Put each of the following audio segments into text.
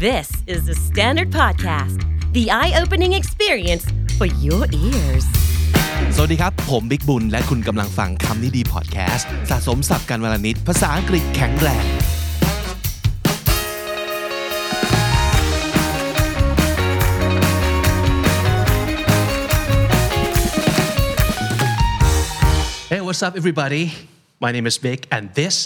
This is the Standard Podcast, the eye opening experience for your ears. สวัสดีครับ ผมบิ๊กบุญ และคุณกำลังฟังคำนี้ดีพอดแคสต์สะสมสับกันวลนิด ภาษาอังกฤษแข็งแรง Hey, what's up, everybody? My name is Vic, and this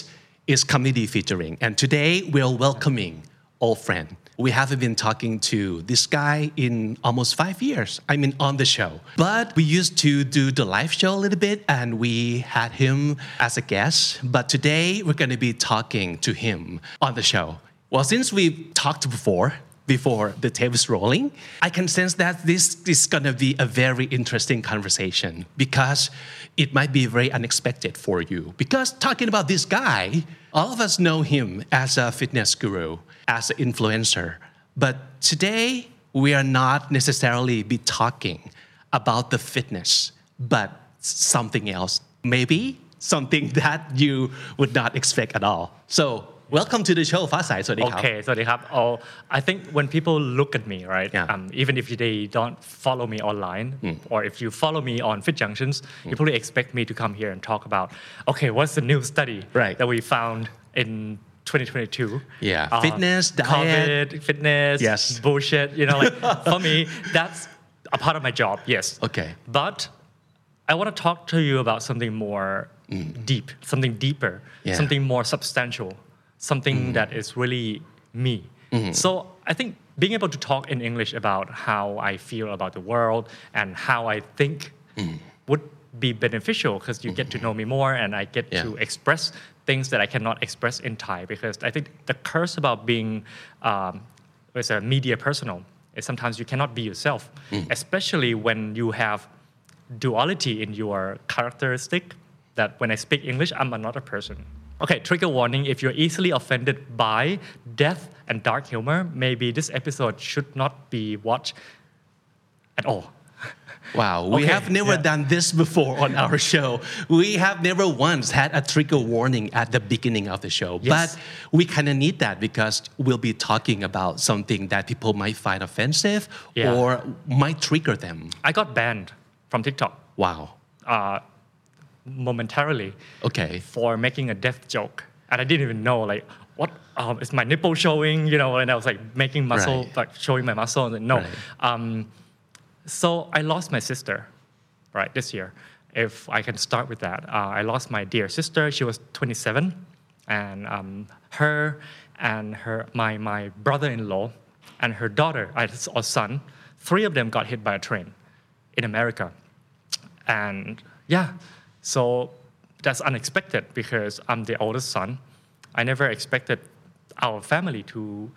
is Comedy Featuring. And today we're welcoming old friend. we haven't been talking to this guy in almost five years. I mean, on the show. But we used to do the live show a little bit, and we had him as a guest. But today we're going to be talking to him on the show. Well, since we've talked before, before the tape is rolling, I can sense that this is going to be a very interesting conversation because it might be very unexpected for you. Because talking about this guy, all of us know him as a fitness guru, as an influencer. But today, we are not necessarily be talking about the fitness, but something else. Maybe something that you would not expect at all. So welcome to the show, Fasai. Okay, have oh, all I think when people look at me, right, yeah. um, even if they don't follow me online, mm. or if you follow me on Fit Junctions, mm. you hmm. probably expect me to come here and talk about, okay, what's the new study right. that we found in 2022? Yeah, Uh, fitness, diet. COVID, fitness, Yes. bullshit. You know, like for me, that's a part of my job. Yes. Okay. But I want to talk to you about something more mm. deep, something deeper, Yeah. something more substantial, something mm-hmm. that is really me. Mm-hmm. So I think being able to talk in English about how I feel about the world and how I think mm. would be beneficial because you get to mm-hmm. know me more and I get Yeah. to express things that I cannot express in Thai because I think the curse about being um, as a media personal is sometimes you cannot be yourself, especially when you have duality in your characteristic that when I speak English, I'm another person. Okay, trigger warning if you're easily offended by death and dark humor, maybe this episode should not be watched at all. Wow, we Okay, have never yeah. done this before on our show. We have never once had a trigger warning at the beginning of the show. Yes. But we kind of need that because we'll be talking about something that people might find offensive Yeah. or might trigger them. I got banned from TikTok Wow. uh, momentarily Okay. for making a death joke. And I didn't even know, like, what um, is my nipple showing? You know, and I was like making muscle, Right. like showing my muscle. And no. Right. Um, so I lost my sister, right, this year. If I can start with that, uh, I lost my dear sister. She was 27, and um, her and her my my brother-in-law and her daughter or son, three of them got hit by a train in America, and yeah, so that's unexpected because I'm the oldest son. I never expected our family to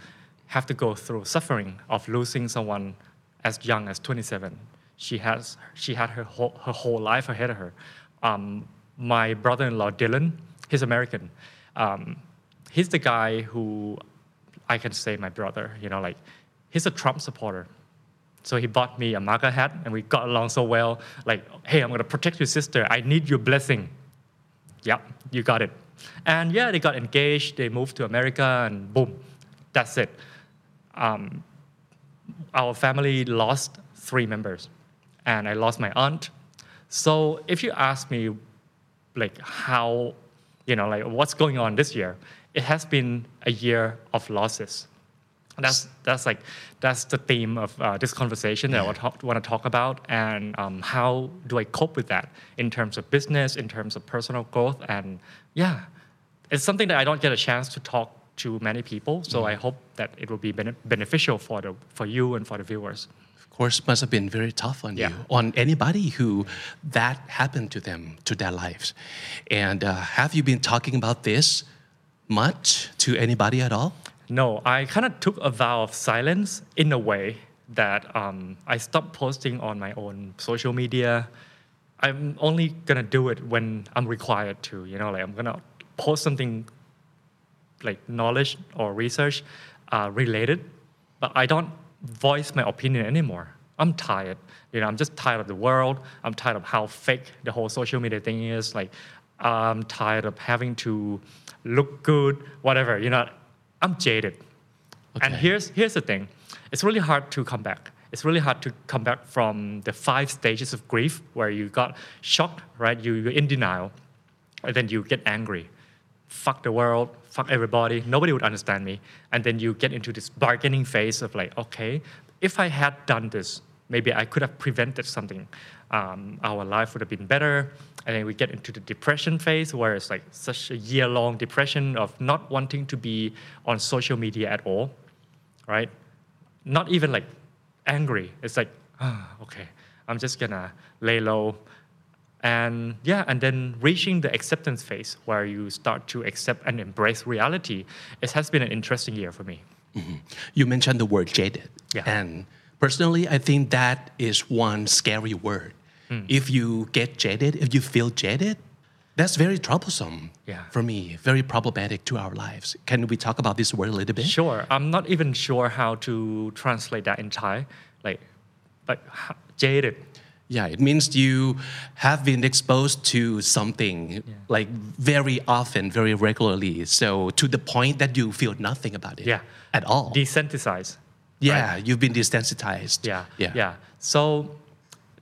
have to go through suffering of losing someone as young as 27. She has she had her whole, her whole life ahead of her. Um, my brother-in-law Dylan, he's American. Um, he's the guy who I can say my brother. You know, like he's a Trump supporter. So he bought me a MAGA hat, and we got along so well. Like, hey, I'm gonna protect your sister. I need your blessing. Yep, you got it. And yeah, they got engaged. They moved to America, and boom, that's it. Um, our family lost three members, and I lost my aunt. So if you ask me, like how, you know, like what's going on this year, it has been a year of losses. That's that's like that's the theme of uh, this conversation that I want to, want to talk about, and um, how do I cope with that in terms of business, in terms of personal growth, and yeah, it's something that I don't get a chance to talk to many people. So I hope that it will be bene- beneficial for the for you and for the viewers. Of course, must have been very tough on Yeah. you, on anybody who that happened to them, to their lives. And uh, have you been talking about this much to anybody at all? No, I kind of took a vow of silence in a way that um, I stopped posting on my own social media. I'm only gonna do it when I'm required to. You know, like I'm gonna post something like knowledge or research uh, related, but I don't voice my opinion anymore. I'm tired. You know, I'm just tired of the world. I'm tired of how fake the whole social media thing is. Like, I'm tired of having to look good, whatever. You know, I'm jaded. Okay. And here's here's the thing, it's really hard to come back. It's really hard to come back from the five stages of grief where you got shocked, right? You, you're in denial, and then you get angry. Fuck the world, fuck everybody, nobody would understand me. And then you get into this bargaining phase of like, okay, if I had done this, maybe I could have prevented something. Um, our life would have been better. And then we get into the depression phase where it's like such a year long depression of not wanting to be on social media at all, right? Not even like angry. It's like, ah, okay, I'm just gonna lay low. And yeah, and then reaching the acceptance phase where you start to accept and embrace reality. It has been an interesting year for me. You mentioned the word jaded. Yeah. And personally, I think that is one scary word. Hmm. If you get jaded, if you feel jaded, that's very troublesome Yeah. for me, very problematic to our lives. Can we talk about this word a little bit? Sure, I'm not even sure how to translate that in Thai. Like, but jaded. Yeah, it means you have been exposed to something like very often, very regularly. So to the point that you feel nothing about it Yeah. at all. Desensitized. yeah, you've been desensitized. Yeah. Yeah. Yeah. So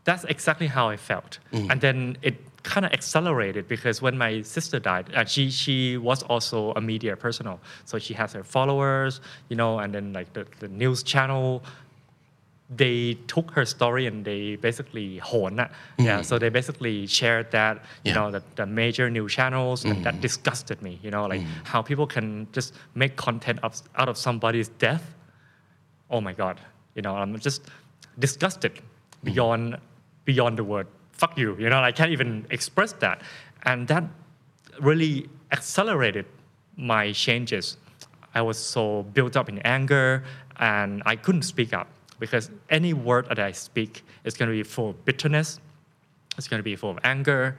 that's exactly how I felt. And then it kind of accelerated because when my sister died, uh, she she was also a media personal. So she has her followers, you know, and then like the, the news channel they took her story and they basically hone it. Yeah, mm-hmm. so they basically shared that, you Yeah. know, the, the major news channels, and that mm-hmm. disgusted me, you know, like mm-hmm. how people can just make content of, out of somebody's death? Oh my god you know i'm just disgusted beyond beyond the word. Fuck you you know i can't even express that. And that really accelerated my changes. I was so built up in anger and i couldn't speak up because any word that i speak is going to be full of bitterness it's going to be full of anger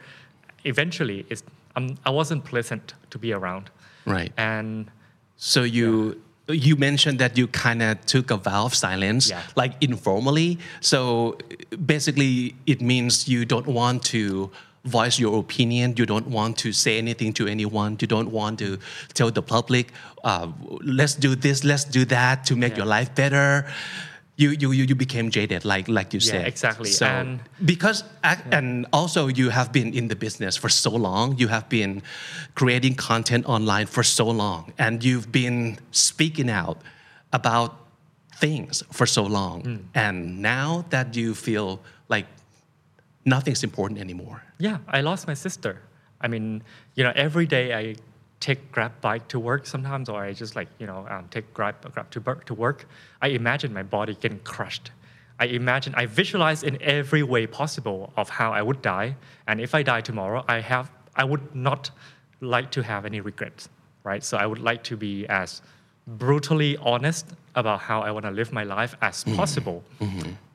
eventually it's, I'm, i wasn't pleasant to be around Right. and So you you mentioned that you kind of took a vow of silence, Yeah. like informally. So basically, it means you don't want to voice your opinion. You don't want to say anything to anyone. You don't want to tell the public, uh, "Let's do this, let's do that to make Yeah. your life better." You, you, you you became jaded, like like you Yeah, said. exactly. So And- because ac- and also you have been in the business for so long you have been creating content online for so long and you've been speaking out about things for so long hmm. and now that you feel like nothing's important anymore Yeah, I lost my sister. I mean, you know, every day I take Grab bike to work sometimes, or I just like, you know, um, take Grab, Grab to, to work. I imagine my body getting crushed. I imagine, I visualize in every way possible of how I would die. And if I die tomorrow, I have, I would not like to have any regrets, right? So I would like to be as brutally honest about how I want to live my life as possible.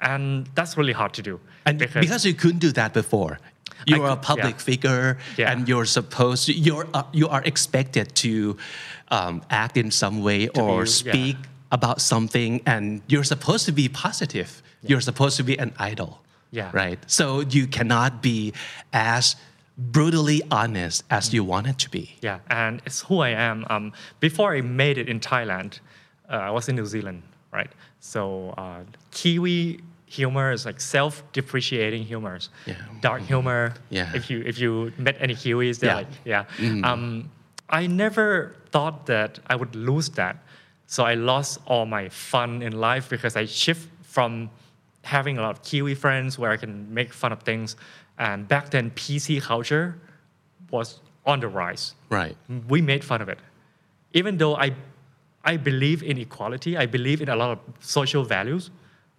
And that's really hard to do. and because, you couldn't do that before you're a public yeah. figure Yeah. and you're supposed you're uh, you are expected to um, act in some way or yeah. speak about something and you're supposed to be positive you're supposed to be an idol Yeah. right so you cannot be as brutally honest as you want it to be Yeah, and it's who I am. Um, before I made it in Thailand, uh, I was in New Zealand, right? So uh, Kiwi humor is like self-depreciating humors, Yeah. dark humor. Yeah. If you if you met any Kiwis, they're Yeah. like, yeah. Um, I never thought that I would lose that, so I lost all my fun in life because I shift from having a lot of Kiwi friends where I can make fun of things, and back then PC culture was on the rise right we made fun of it. Even though I, I believe in equality, I believe in a lot of social values,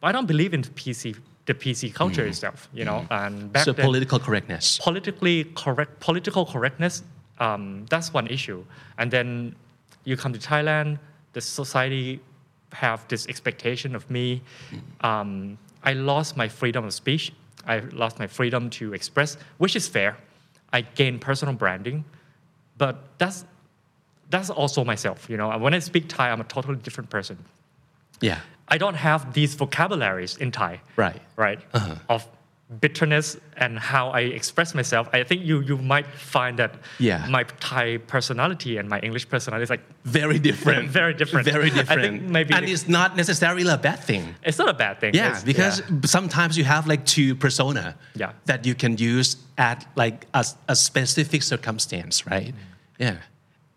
I don't believe in PC, the PC culture itself. You know, and back so then, political correctness politically correct, political correctness, um, that's one issue. And then you come to Thailand, the society have this expectation of me. Um, I lost my freedom of speech. I lost my freedom to express, which is fair. I gained personal branding, but that's that's also myself. You know, when I speak Thai, I'm a totally different person. yeah I don't have these vocabularies in Thai right right? Of bitterness and how I express myself, I think you you might find that Yeah. my Thai personality and my English personality is like Very different. Very different. Very I think different. maybe- and it's not necessarily a bad thing. it's not a bad thing. Yeah, It's- because yeah. sometimes you have like two persona Yeah. that you can use at like a, a specific circumstance, right? Yeah.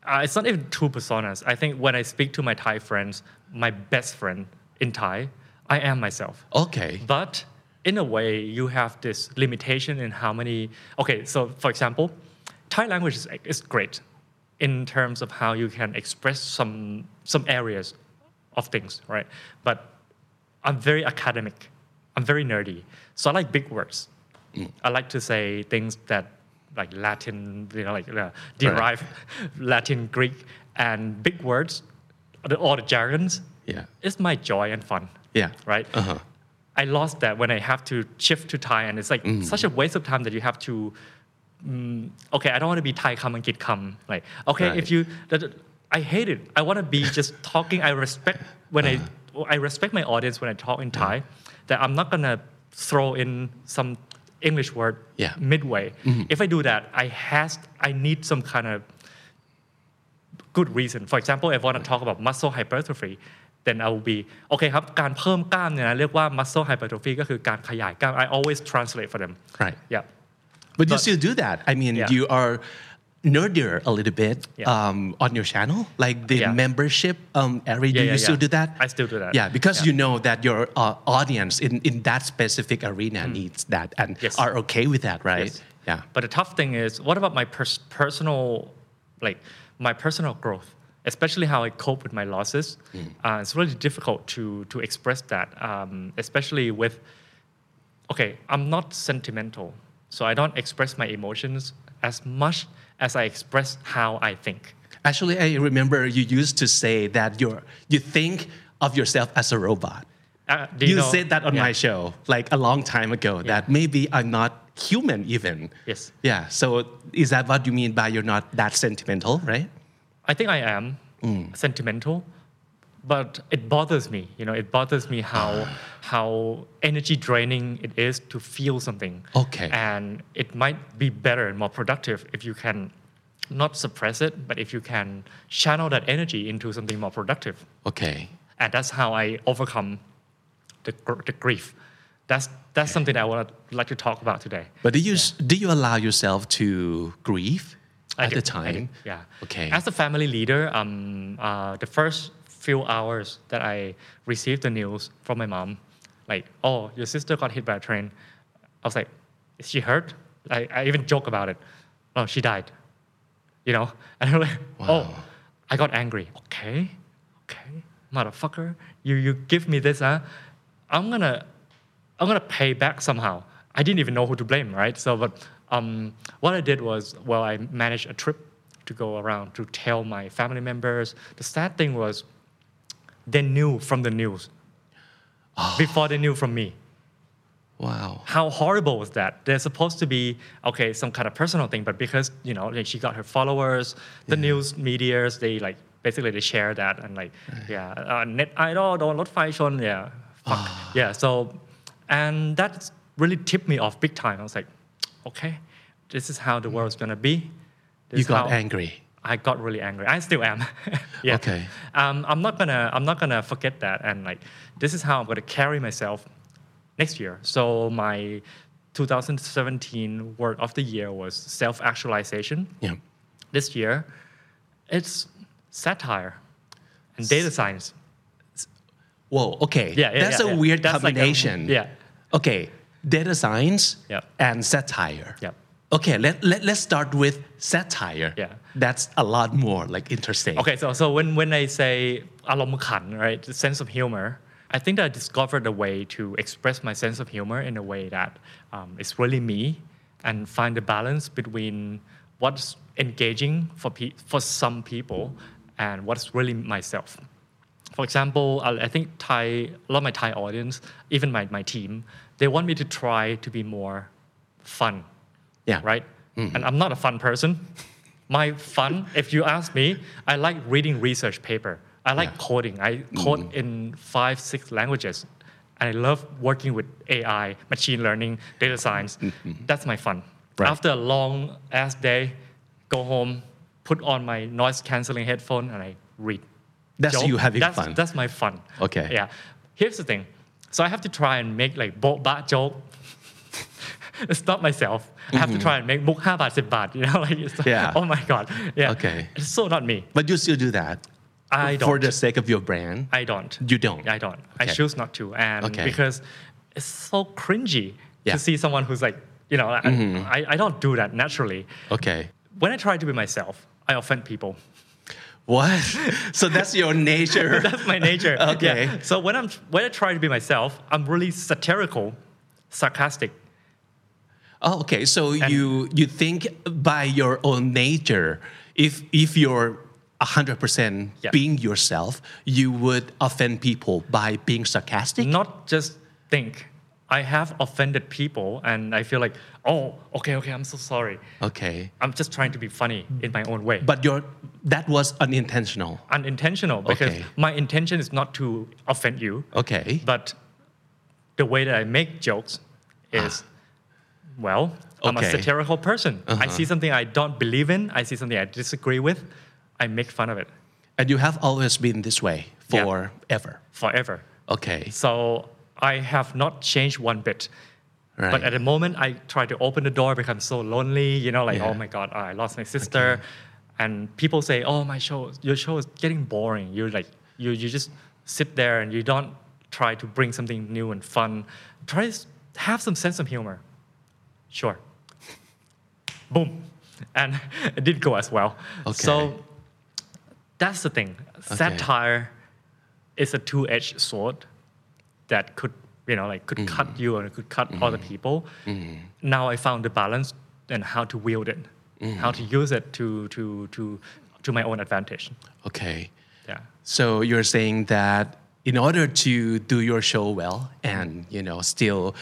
Uh, it's not even two personas. I think when I speak to my Thai friends, my best friend in Thai, I am myself. Okay. But in a way, you have this limitation in how many. Okay, so for example, Thai language is, is great in terms of how you can express some some areas of things, right? But I'm very academic. I'm very nerdy. So I like big words. I like to say things that like Latin, you know, like uh, derive Latin, Greek, and big words, the, all the jargons. Yeah. It's my joy and fun. Yeah. Right. Uh-huh. I lost that when I have to shift to Thai, and it's like such a waste of time that you have to. Mm, okay, I don't want to be Thai come and kid come. Like, okay, Right. if you, that, I hate it. I want to be just talking. I respect when I, I respect my audience when I talk in Thai. That I'm not gonna throw in some English word Yeah. midway. If I do that, I has I need some kind of good reason. For example, if I want to talk about muscle hypertrophy, then I will be โอเคครับ การเพิ่มกล้ามเนี่ยนะเรียกว่า muscle hypertrophy ก็คือการขยายกล้าม I always translate for them Right. yeah But, you But- still do that. I mean, Yeah. you are nerdier a little bit Yeah. um, on your channel, like the Yeah. membership um, area. Yeah, do yeah, you still yeah. do that? I still do that. Yeah, because Yeah. you know that your uh, audience in, in that specific arena needs that and Mm. Yes. are okay with that, right? Yes. Yeah. But the tough thing is, what about my pers- personal, like my personal growth, Especially how I cope with my losses? Uh, it's really difficult to to express that, um, especially with. Okay, I'm not sentimental, so I don't express my emotions as much as I express how I think. Actually, I remember you used to say that you're you think of yourself as a robot. Uh, do You, know- said that on Yeah. my show like a long time ago that maybe I'm not human even. Yes. Yeah. So is that what you mean by you're not that sentimental, right? I think I am hmm. sentimental, but it bothers me. You know, it bothers me how ah. how energy draining it is to feel something. Okay. And it might be better and more productive if you can not suppress it, but if you can channel that energy into something more productive. Okay. And that's how I overcome the, gr- the grief. That's that's something that I would like to talk about today. But do you do you allow yourself to grieve at the time? Yeah. Okay. As a family leader, um, uh, the first few hours that I received the news from my mom, like, oh, your sister got hit by a train. I was like, is she hurt? I, I even joke about it. Oh, she died. You know? And I'm like, oh, I got angry. Okay, okay, motherfucker, you you give me this, huh? I'm gonna I'm gonna pay back somehow. I didn't even know who to blame, right? So, but um, what I did was, well, I managed a trip to go around to tell my family members. The sad thing was, they knew from the news oh. before they knew from me. Wow. How horrible was that? They're supposed to be okay, some kind of personal thing, but because you know, like she got her followers, the yeah. news medias, they like basically they share that and like right. yeah, uh, net idol, don't lot fashion, yeah, fuck, yeah. So, and that really tipped me off big time. I was like, okay, this is how the world's gonna be. This You got angry. I got really angry. I still am. yeah. Okay. Um, I'm not gonna. I'm not gonna forget that. And like, this is how I'm gonna carry myself next year. So my 2017 word of the year was self-actualization. Yeah. This year, it's satire and data science. Whoa. Okay. Yeah, yeah, That's yeah, a yeah. weird That's like a- combination. yeah. Okay data science yep. and satire. Yep. Okay, let, let, let's start with satire. Yeah. That's a lot more like interesting. Okay, so, so when, when I say alamukhan, right, the sense of humor, I think that I discovered a way to express my sense of humor in a way that um, it's really me and find the balance between what's engaging for, pe- for some people and what's really myself. For example, I, I think Thai, a lot of my Thai audience, even my, my team, they want me to try to be more fun Yeah. right? Mm-hmm. And I'm not a fun person. My fun, if you ask me, I like reading research paper. I like Yeah. coding. I mm-hmm. code in five, six languages. and I love working with AI, machine learning, data science. Mm-hmm. That's my fun. Right. After a long ass day, go home, put on my noise canceling headphone, and I read. That's you having that's, fun. That's my fun. Okay. Yeah. Here's the thing. So I have to try and make like bolt bat joke. Stop myself. I have to mm-hmm. try and make book 5 baht, baht, you know, like, it's, yeah. oh my God. Yeah. Okay. It's so not me. But you still do that? I don't. For the sake of your brand? I don't. You don't? I don't. Okay. I choose not to. And okay. because it's so cringy yeah. to see someone who's like, you know, mm-hmm. I, I don't do that naturally. Okay. When I try to be myself, I offend people. What? so that's your nature. That's my nature. Okay. Yeah. So when I'm when I try to be myself, I'm really satirical, sarcastic. Oh, okay. So you you think by your own nature, if if you're hundred percent Yeah. being yourself, you would offend people by being sarcastic. Not just think. I have offended people, and I feel like, oh, okay, okay, I'm so sorry. Okay. I'm just trying to be funny in my own way. But your that was unintentional. unintentional because Okay. my intention is not to offend you, Okay. but the way that I make jokes is, well, I'm a satirical person. I Uh-huh. see something I don't believe in, I see something I disagree with, I make fun of it And you have always been this way Yeah. forever. forever. Okay. So I have not changed one bit. Right. But at the moment I try to open the door, because I'm so lonely, you know, like, oh Yeah. oh my God, I lost my sister. And people say, oh, my show, your show is getting boring. You're like, you, you just sit there and you don't try to bring something new and fun. Try to have some sense of humor. Sure. Boom. And it did go as well. Okay. So that's the thing. Satire is a two-edged sword that could you know like could cut Mm-hmm. you or it could cut other people now i found the balance and how to wield it Mm-hmm. how to use it to to to to my own advantage Okay. yeah So you're saying that in order to do your show well and you know still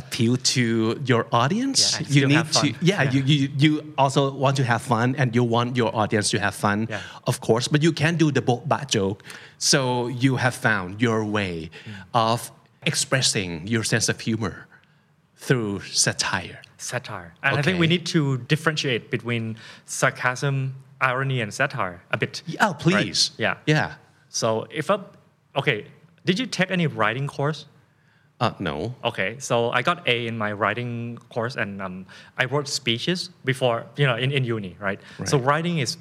appeal to your audience, Yeah, you need to yeah, Yeah. You, you you also want to have fun and you want your audience to have fun, Yeah. of course. But you can't do the bo ba joke. So you have found your way Mm. of expressing your sense of humor through satire. satire and i think we need to differentiate between sarcasm irony and satire a bit Oh, please. Right? yeah Yeah. so if i okay did you take any writing course Uh, no. Okay, so I got A in my writing course, and um, I wrote speeches before, you know, in, in uni, right? So writing is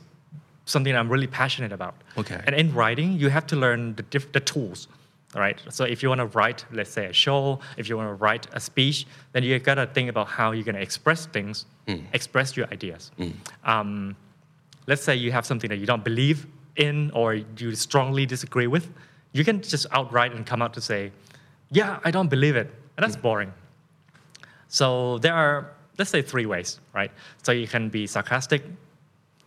something I'm really passionate about. Okay. And in writing, you have to learn the, diff- the tools, right? So if you want to write, let's say, a show, if you want to write a speech, then you got to think about how you're going to express things, express your ideas. Um, let's say you have something that you don't believe in or you strongly disagree with, you can just outright and come out to say, yeah, I don't believe it. And that's hmm. boring. So there are, let's say, three ways, right? So you can be sarcastic,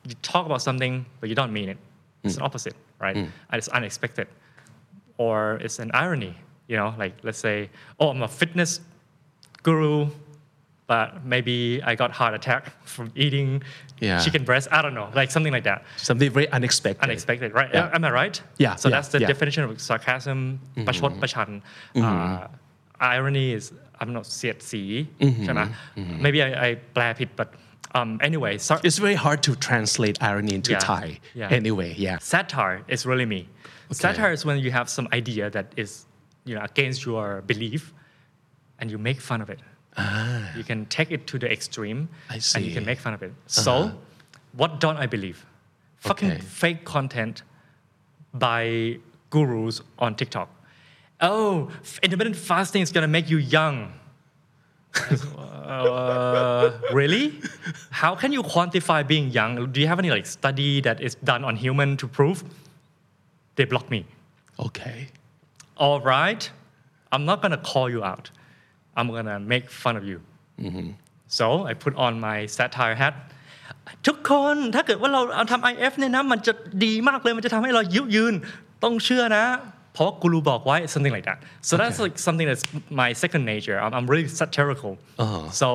you talk about something, but you don't mean it. It's hmm. an opposite, right? Hmm. And it's unexpected. Or it's an irony, you know, like let's say, oh, I'm a fitness guru, but maybe I got heart attack from eating yeah. chicken breast. I don't know, like something like that. Something very unexpected. Unexpected, right? Yeah. Am I right? Yeah. So yeah. that's the definition of sarcasm, mm-hmm. Mm-hmm. Uh, irony is, I'm not mm-hmm, mm-hmm. Maybe I, I blab it, but um, anyway. Sar- it's very hard to translate irony into Thai. Anyway, yeah. Satire is really me. Okay. Satire is when you have some idea that is you know, against your belief and you make fun of it you can take it to the extreme and you can make fun of it so what don't I believe fucking Okay. fake content by gurus on TikTok oh intermittent fasting is gonna make you young uh, really? How can you quantify being young? Do you have any like study that is done on human to prove? They block me. Okay. All right, I'm not gonna call you out. I'm gonna make fun of you. Mm-hmm. so I put on my satire hat ทุกคนถ้าเกิดว่าเราเอาทำ IF เนี่ยนะมันจะดีมากเลยมันจะทำให้เรายุยืนต้องเชื่อนะเพราะกูรูบอกไว้ something like that. So that's like something that's my second nature. I'm, I'm really satirical. Uh-huh. so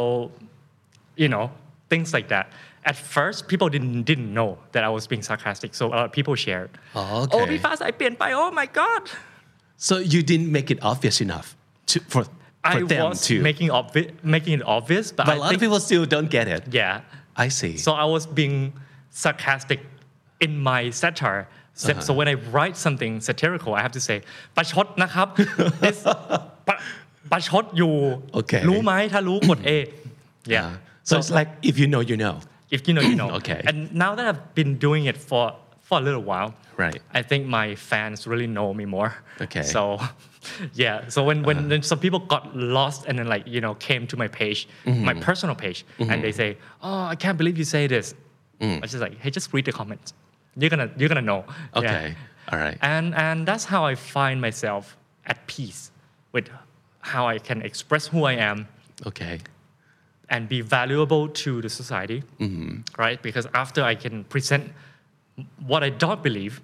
you know things like that. At first people didn't didn't know that I was being sarcastic so a lot of people shared. Oh, okay. oh พี่ฟ้าใสเปลี่ยนไป oh my god. So you didn't make it obvious enough to, for for I them was to. making obvi- making it obvious, but, but I a lot think, of people still don't get it. yeah. I see. So I was being sarcastic in my satire. So, Uh-huh. so when I write something satirical, I have to say ประชดนะครับ It's ประประชดอยู่ Okay. รู้ไหมถ้ารู้กด A yeah Uh, so it's like if you know, you know. if you know you know Okay. and now that I've been doing it for for a little while Right. I think my fans really know me more Okay. so yeah so when when, when some people got lost and then like you know came to my page Mm-hmm. my personal page and they say oh I can't believe you say this Mm. I was just like hey just read the comments you're gonna you're gonna know Yeah. Okay. All right. and and that's how I find myself at peace with how I can express who I am Okay. and be valuable to the society, right? Because after I can present what I don't believe,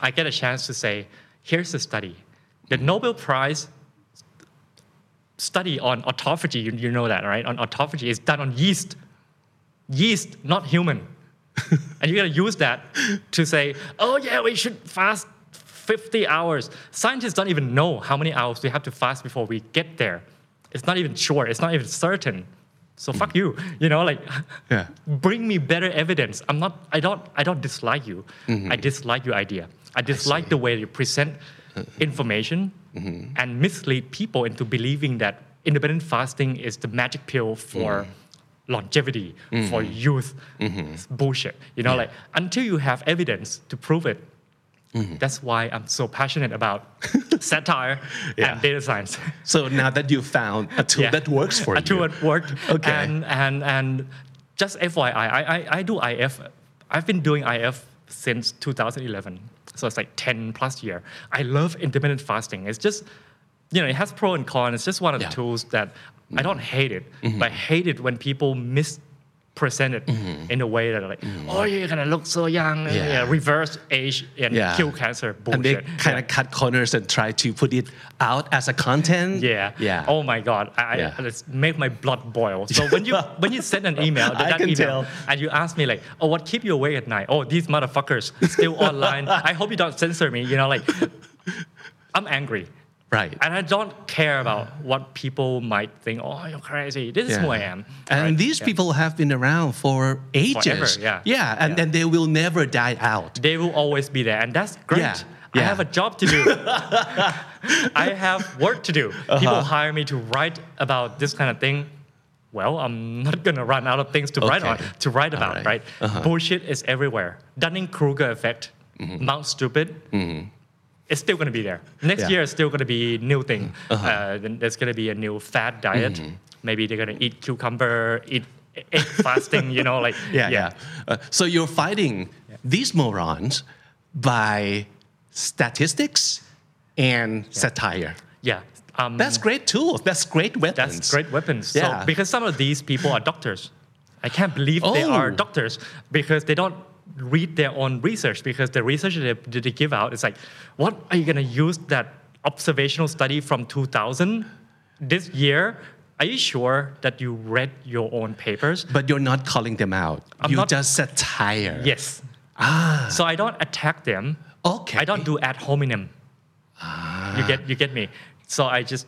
I get a chance to say, here's the study. The Nobel Prize study on autophagy, you, you know that, right? On autophagy is done on yeast. Yeast, not human. and you're gonna use that to say, oh yeah, we should fast 50 hours. Scientists don't even know how many hours we have to fast before we get there. It's not even sure, it's not even certain. So fuck you. You know, like Yeah. bring me better evidence. I'm not I don't I don't dislike you. Mm-hmm. I dislike your idea. I dislike the way you present uh-uh. information mm-hmm. and mislead people into believing that intermittent fasting is the magic pill for mm-hmm. longevity, for youth. It's bullshit. You know, like until you have evidence to prove it. That's why I'm so passionate about satire Yeah. and data science. So now that you found a tool Yeah. that works for a you. A tool that worked. Okay. And and and just FYI, I, I I do IF. I've been doing IF since 2011. So it's like 10 plus year. I love intermittent fasting. It's just, you know, it has pro and con. It's just one of Yeah. Mm-hmm. the tools that I don't hate it, but I hate it when people mispresent it in a way that like, oh, you're gonna look so young, Mm-hmm. Yeah. yeah, reverse age and Yeah. kill cancer. bullshit. and they kind Yeah. of cut corners and try to put it out as a content. Yeah. Yeah. Oh my God. I. I it's make my blood boil. So when you when you send an email, I can email, tell. and you ask me like, oh, what keep you awake at night? Oh, these motherfuckers still online. I hope you don't censor me. You know, like I'm angry. Right. And I don't care about what people might think. Oh, you're crazy. This is who I am. And right? these people have been around for ages. Forever, yeah. Yeah, and, and they will never die out. they will always be there, and that's great. Yeah, I have a job to do. I have work to do. Uh-huh. People hire me to write about this kind of thing. Well, I'm not gonna run out of things to write on to write about, right. right? Uh-huh. Bullshit is everywhere. Dunning-Kruger effect, Mm-hmm. Mount Stupid. It's still gonna be there. Next Yeah. year, it's still gonna be new thing. Uh-huh. Uh, then there's gonna be a new fat diet. Mm-hmm. Maybe they're gonna eat cucumber, eat egg fasting. You know, like Yeah, yeah. Uh, so you're fighting these morons by statistics and satire. yeah. Um, That's great tools. That's great weapons. That's great weapons. Yeah. So because some of these people are doctors, I can't believe they Oh. are doctors because they don't read their own research because the research that they, they give out is like, what are you gonna use that observational study from 2000 this year? Are you sure that you read your own papers? But you're not calling them out. I'm you not- just satire. Yes. Ah. So I don't attack them. Okay. I don't do ad hominem. Ah. You get you get me. So I just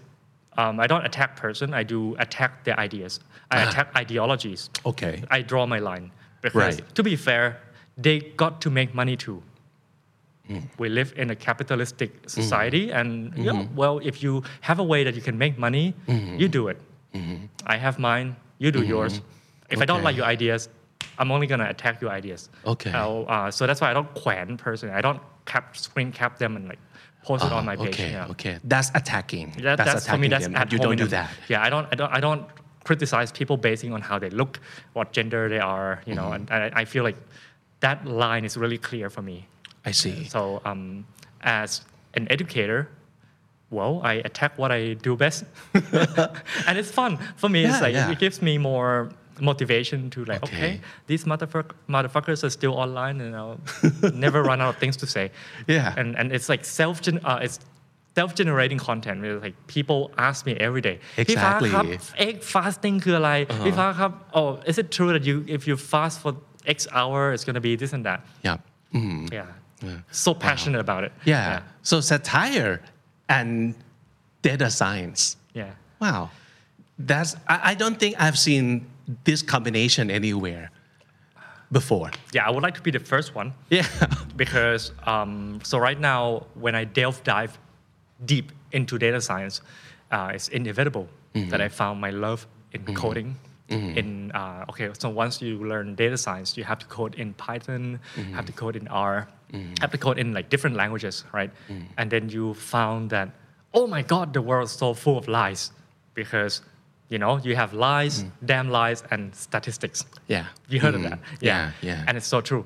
um, I don't attack person. I do attack their ideas. I Ah. attack ideologies. Okay. I draw my line because Right. to be fair, they got to make money too. Hmm. We live in a capitalistic society, and yeah, Mm-hmm. well, if you have a way that you can make money, you do it. I have mine. You do yours. If I don't Mm-hmm. Like your ideas, I'm only gonna attack your ideas. Okay. Uh, so that's why I don't quen person. I don't cap screen cap them and like post it on my page. Ah, Okay, yeah. okay. That's attacking. That, that's, for me. attacking That's them. you don't do that. Yeah, I don't. I don't. I don't criticize people basing on how they look, what gender they are. You know, Mm-hmm. and I, I feel like that line is really clear for me. I see. So, um, as an educator, well, I attack what I do best, and it's fun for me. Yeah, it's like yeah. it gives me more motivation to like, okay, Okay. these motherfuck- motherfuckers are still online, and I'll never run out of things to say. Yeah. and and it's like self gen uh, it's self-generating content where like people ask me every day พี่ฟ้า Exactly. ครับ egg fasting คืออะไร พี่ฟ้าครับ oh is it true that you if you fast for X hour it's gonna be this and that Yeah. Mhm. yeah so passionate about it Yeah. So satire and data science Yeah. Wow. That's I, I don't think I've seen this combination anywhere before. Yeah, I would like to be the first one Yeah. because um, so right now when I delve dive deep into data science, uh, it's inevitable that I found my love in coding. In uh, okay, so once you learn data science, you have to code in Python, have to code in R, have to code in like different languages, right? And then you found that oh my god, the world is so full of lies because you know you have lies, damn lies, and statistics. Yeah. You heard of Mhm. that? Yeah, yeah. And it's so true.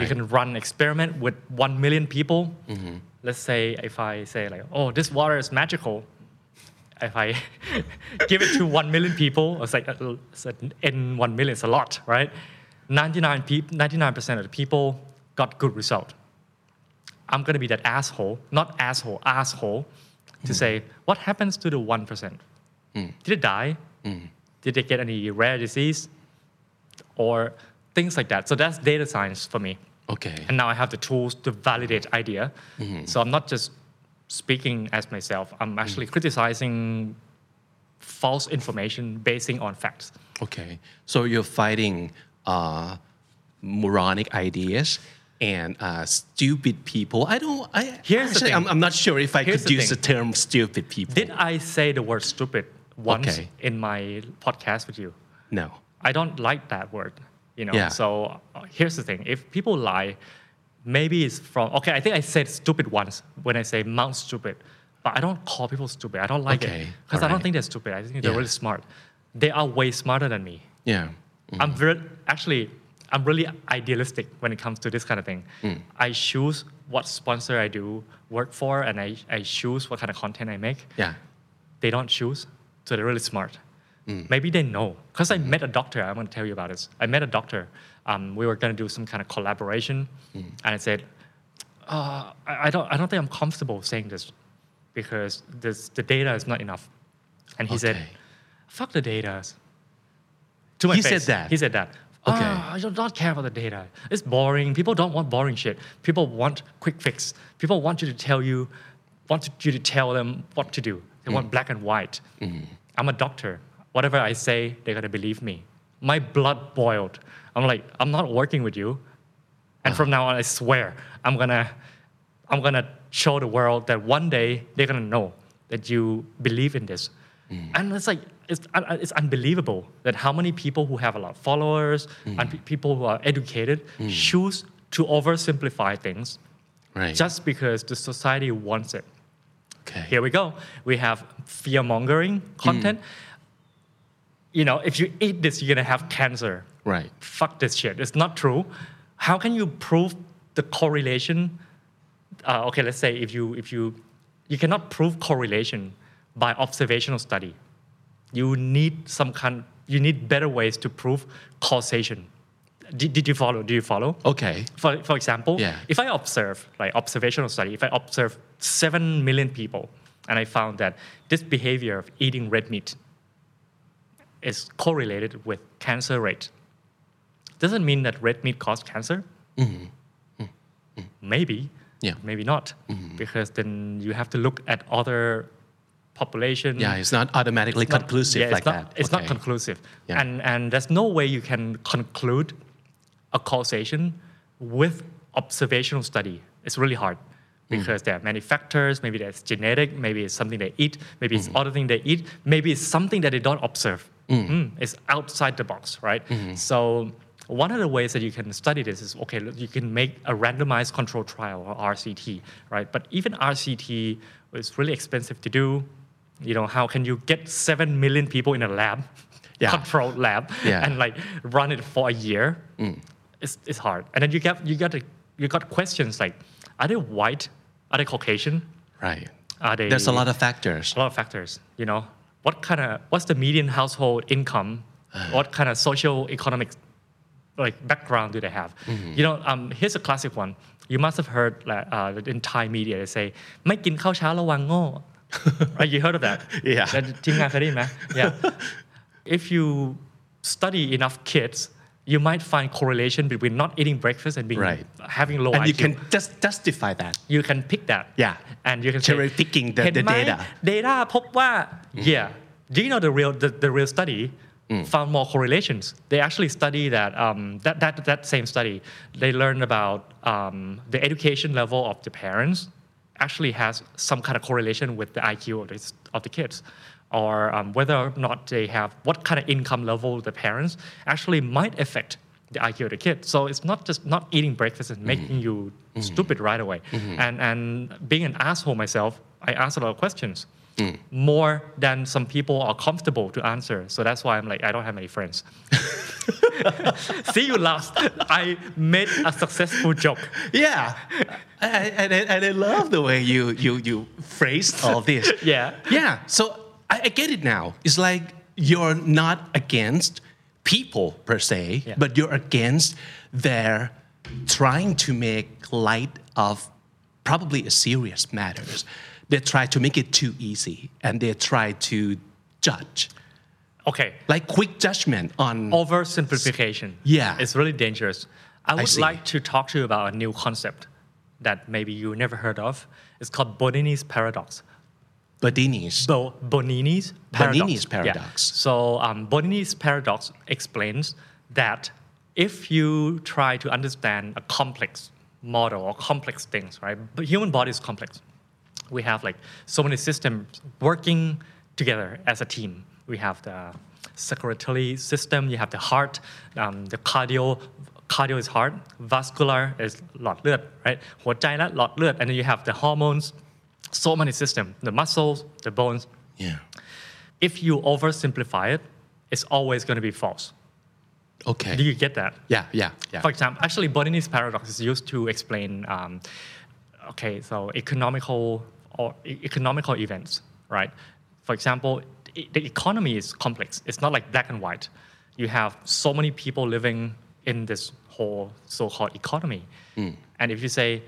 You can run an experiment with one million people. Mm-hmm. Let's say if I say like, oh, this water is magical. If I give it to one million people, it's like uh, it's an n one million is a lot, right? 99 people, 99% of the people got good result. I'm gonna be that asshole, not asshole, asshole, to hmm. say what happens to the one percent. Hmm. Did it die? Hmm. Did they get any rare disease? or things like that. So that's data science for me. Okay. And now I have the tools to validate idea. Mm-hmm. So I'm not just speaking as myself. I'm actually criticizing false information basing on facts. Okay. So you're fighting uh, moronic ideas and uh, stupid people. I don't. I Here's the actually, thing. I'm, I'm not sure if I Here's could the use the term stupid people. Did I say the word stupid once Okay. in my podcast with you? no. I don't like that word, you know. Yeah. So uh, here's the thing: if people lie, maybe it's from okay. I think I said stupid once when I say Mount stupid, but I don't call people stupid. I don't like Okay, it because I don't think they're stupid. I think they're Yeah. really smart. They are way smarter than me. Yeah. I'm very actually I'm really idealistic when it comes to this kind of thing. Mm. I choose what sponsor I do work for, and I, I choose what kind of content I make Yeah. they don't choose, so they're really smart. Mm. Maybe they know. Because I met a doctor, I'm going to tell you about this. I met a doctor. Um, we were going to do some kind of collaboration, Mm. and I said, uh, I, I, don't, I don't think I'm comfortable saying this because this, the data is not enough. And he said, fuck the data. To my He said that? He said that. Okay. "Ah, I do not care about the data. It's boring. People don't want boring shit. People want quick fix. People want you to tell you, want you to tell them what to do. They Mm. want black and white. I'm a doctor. Whatever I say, they're gonna believe me. My blood boiled. I'm like, I'm not working with you. And from now on, I swear, I'm gonna, I'm gonna show the world that one day they're gonna know that you believe in this. Mm. And it's like, it's, uh, uh, it's unbelievable that how many people who have a lot of followers mm. and pe- people who are educated mm. choose to oversimplify things Right. just because the society wants it. okay. Here we go. We have fear mongering content. You know, if you eat this, you're gonna have cancer. Right. Fuck this shit. It's not true. How can you prove the correlation? Uh, okay, let's say if you if you you cannot prove correlation by observational study. You need some kind. You need better ways to prove causation. Did, did you follow? Do you follow? Okay. For, for example, Yeah. if I observe, like observational study, if I observe 7 million people and I found that this behavior of eating red meat is correlated with cancer rate, doesn't mean that red meat causes cancer. Maybe, Mm-hmm. Yeah. maybe not, because then you have to look at other population. Yeah, it's not automatically It's not- conclusive yeah, it's like not, that. It's not conclusive. Yeah. And, and there's no way you can conclude a causation with observational study. It's really hard Mm. because there are many factors. Maybe there's genetic, maybe it's something they eat, maybe Mm-hmm. it's other thing they eat, maybe it's something that they don't observe. Mm. Mm, it's outside the box, right? Mm-hmm. So one of the ways that you can study this is okay, you can make a randomized control trial or RCT, right? But even RCT is really expensive to do. You know, how can you get seven million people in a lab, Yeah. controlled lab, Yeah. and like run it for a year? Mm. It's, it's hard. And then you get you got you got questions like, are they white? Are they Caucasian? Right. Are they There's a lot of factors. a lot of factors. You know, what kind of what's the median household income? Uh. what kind of social economic like background do they have? You know, um, here's a classic one. You must have heard like, uh, in Thai media they say ไม่กินข้าวเช้าระวังโง่ right, you heard of that? Yeah. แล้วทีมงานเคยได้ยินไหม Yeah. If you study enough kids you might find correlation between not eating breakfast and being Right. having low and IQ. you can just justify that you can pick that Yeah. and you can say, Cherry picking the- เห็น the ไหม data data พบว่า yeah do you know the real the, the real study Found more correlations. They actually study that um, that, that that same study. They learned about um, the education level of the parents actually has some kind of correlation with the IQ of the, of the kids. Or um, whether or not they have what kind of income level the parents actually might affect the IQ of the kid. So it's not just not eating breakfast and making you stupid right away. And and being an asshole myself, I ask a lot of questions. More than some people are comfortable to answer. So that's why I'm like, I don't have many friends. See you last. I made a successful joke. yeah and, and, and and I love the way you you you phrased all this Yeah. yeah so I, I get it now it's like you're not against people per se Yeah. but you're against their trying to make light of probably a serious matters they try to make it too easy and they try to judge Okay. like quick judgment on Oversimplification. Yeah. It's really dangerous. I would see. like to talk to you about a new concept that maybe you never heard of. It's called Bonini's paradox. Bonini's. Bo- Bonini's paradox. Bonini's Yeah. paradox. So um, Bonini's paradox explains that if you try to understand a complex model or complex things, right? But human body is complex we have like so many systems working together as a team. We have the circulatory system, you have the heart, um, the cardio, cardio is heart, vascular is หลอดเลือด right? หัวใจและหลอดเลือด and then you have the hormones. So many system the muscles the bones. Yeah. If you oversimplify it it's always going to be false. Okay. Do you get that? Yeah yeah, yeah. for example actually Bonini's paradox is used to explain um, okay so economical or e- economical events, right? For example, the economy is complex. It's not like black and white. You have so many people living in this whole so-called economy, and if you say,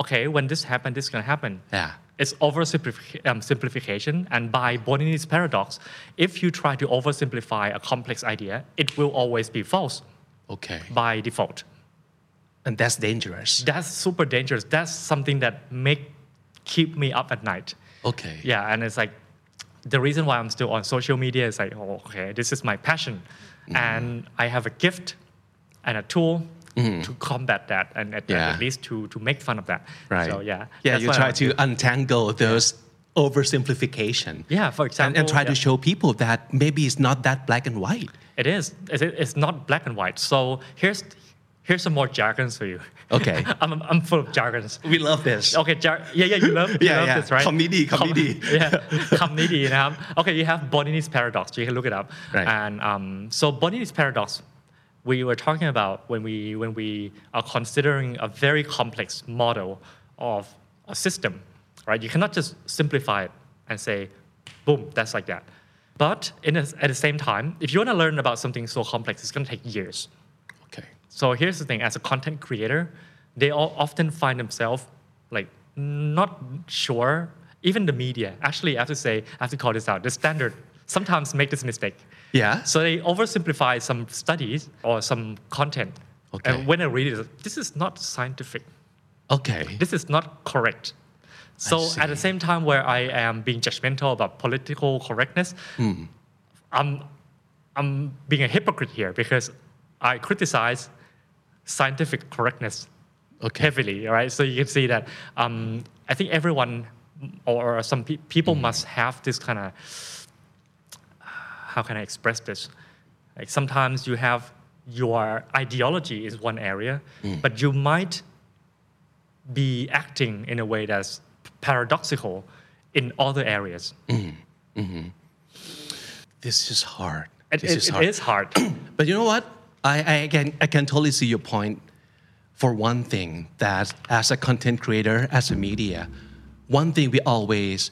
okay, when this happened, this is going to happen. Yeah. It's oversimplification, um, and by Bonini's paradox, if you try to oversimplify a complex idea, it will always be false okay by default. and that's dangerous That's super dangerous. That's something that make keep me up at night. okay Yeah, and it's like the reason why I'm still on social media is like, oh, okay, this is my passion, mm-hmm. and I have a gift and a tool mm-hmm. to combat that, and at, Yeah. at least to to make fun of that. right So yeah. yeah you try to untangle those oversimplification Yeah, for example. and try to show people that maybe it's not that black and white It is. It- It's not black and white. So here's here's some more jargons for you. Okay. I'm, I'm full of jargons. We love this. Okay, jar- yeah, yeah, you love, you yeah, love yeah. this, right? Comedy, comedy. Com- yeah, comedy. Um, okay, you have Bonini's paradox. You can look it up. Right. And um, so Bonini's paradox, we were talking about when we when we are considering a very complex model of a system, right? You cannot just simplify it and say, boom, that's like that. But a, at the same time, if you want to learn about something so complex, it's going to take years. So here's the thing: as a content creator, they all often find themselves like not sure. Even the media, actually, I have to say, I have to call this out. The standard sometimes make this mistake. Yeah. So they oversimplify some studies or some content. Okay. And when I read it, this is not scientific. okay This is not correct. So at the same time, where I am being judgmental about political correctness, hmm. I'm I'm being a hypocrite here because I criticize scientific correctness Okay. heavily. Right. So you can see that um, I think everyone or some pe- people mm. must have this kind of how can I express this? Like sometimes you have your ideology is one area, mm. but you might be acting in a way that's paradoxical in other areas. Mm-hmm. Mm-hmm. this is hard It, this it- is it hard is hard. But you know what? I, I can I can totally see your point. For one thing, that as a content creator, as a media, one thing we always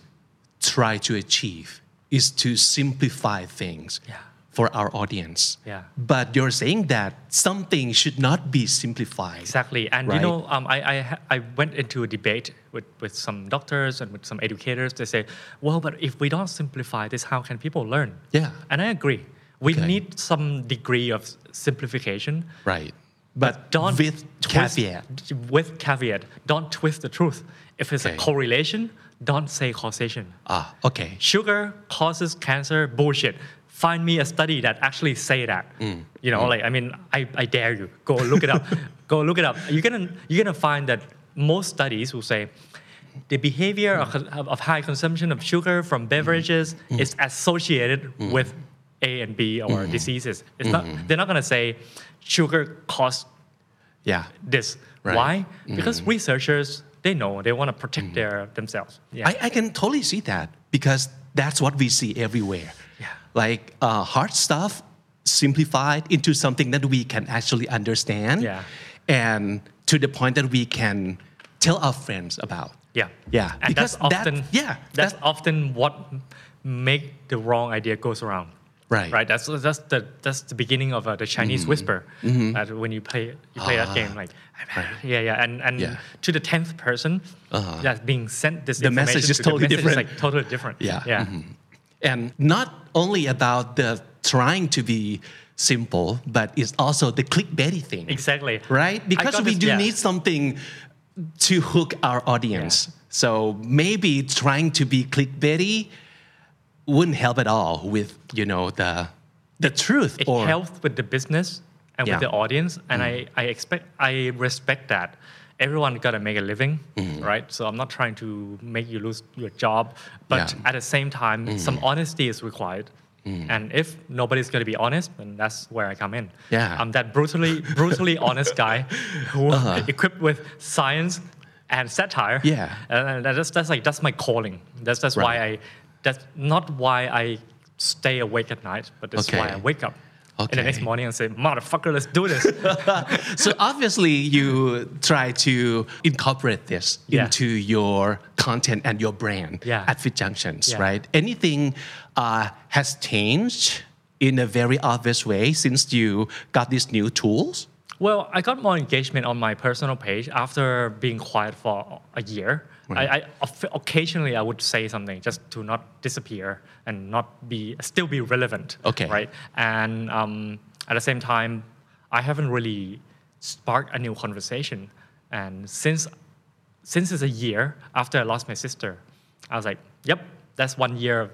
try to achieve is to simplify things Yeah. for our audience. Yeah. But you're saying that something should not be simplified. Exactly. And you know, um, I, I, I went into a debate with, with some doctors and with some educators. They say, well, but if we don't simplify this, how can people learn? Yeah. And I agree. We Okay. need some degree of simplification. Right. But Don't with twist, caveat. With caveat, don't twist the truth. If it's Okay. a correlation, don't say causation. Ah, okay. Sugar causes cancer. Bullshit. Find me a study that actually say that. Mm. You know, like I mean, I, I dare you. Go look it up. Go look it up. You're gonna you're gonna find that most studies will say the behavior of, of high consumption of sugar from beverages Mm. is associated with A and B or Mm-hmm. diseases. It's not. They're not gonna say sugar causes Yeah. this. Right. Why? Because researchers they know they want to protect their themselves. Yeah. I, I can totally see that because that's what we see everywhere. Yeah. Like uh, hard stuff simplified into something that we can actually understand. Yeah. And to the point that we can tell our friends about. Yeah. Yeah, And because that's that- often yeah, that's that- often what make the wrong idea goes around. Right. Right. That's that's the that's the beginning of uh, the Chinese whisper. That when you play you play that game like yeah yeah and and Yeah. to the tenth person Uh-huh. that's being sent this The message is to, totally message different. Is like totally different. Yeah. Yeah. Mhm. And not only about the trying to be simple, but it's also the clickbaity thing. Exactly. Right? Because we this- do yeah. need something to hook our audience. So maybe trying to be clickbaity wouldn't help at all with, you know, the the truth it or helps with the business and Yeah. Mm. with the audience and I, I expect i respect that everyone gotta make a living Mm-hmm. right so i'm not trying to make you lose your job but Yeah. Mm. at the same time some honesty is required and if nobody's going to be honest then that's where i come in Yeah. i'm that brutally brutally honest guy who equipped with science and satire Yeah. and that's, that's like that's my calling that's that's why i that's not why i stay awake at night but that's why i wake up in the next morning and say, motherfucker, let's do this. so obviously you try to incorporate this Yeah. into your content and your brand Yeah. at Fit Junctions, Yeah. right? Anything uh, has changed in a very obvious way since you got these new tools? well, I got more engagement on my personal page after being quiet for a year. I, I occasionally I would say something just to not disappear and not be still be relevant. Okay. Right. And um, at the same time, I haven't really sparked a new conversation. And since since it's a year after I lost my sister, I was like, yep, that's one year of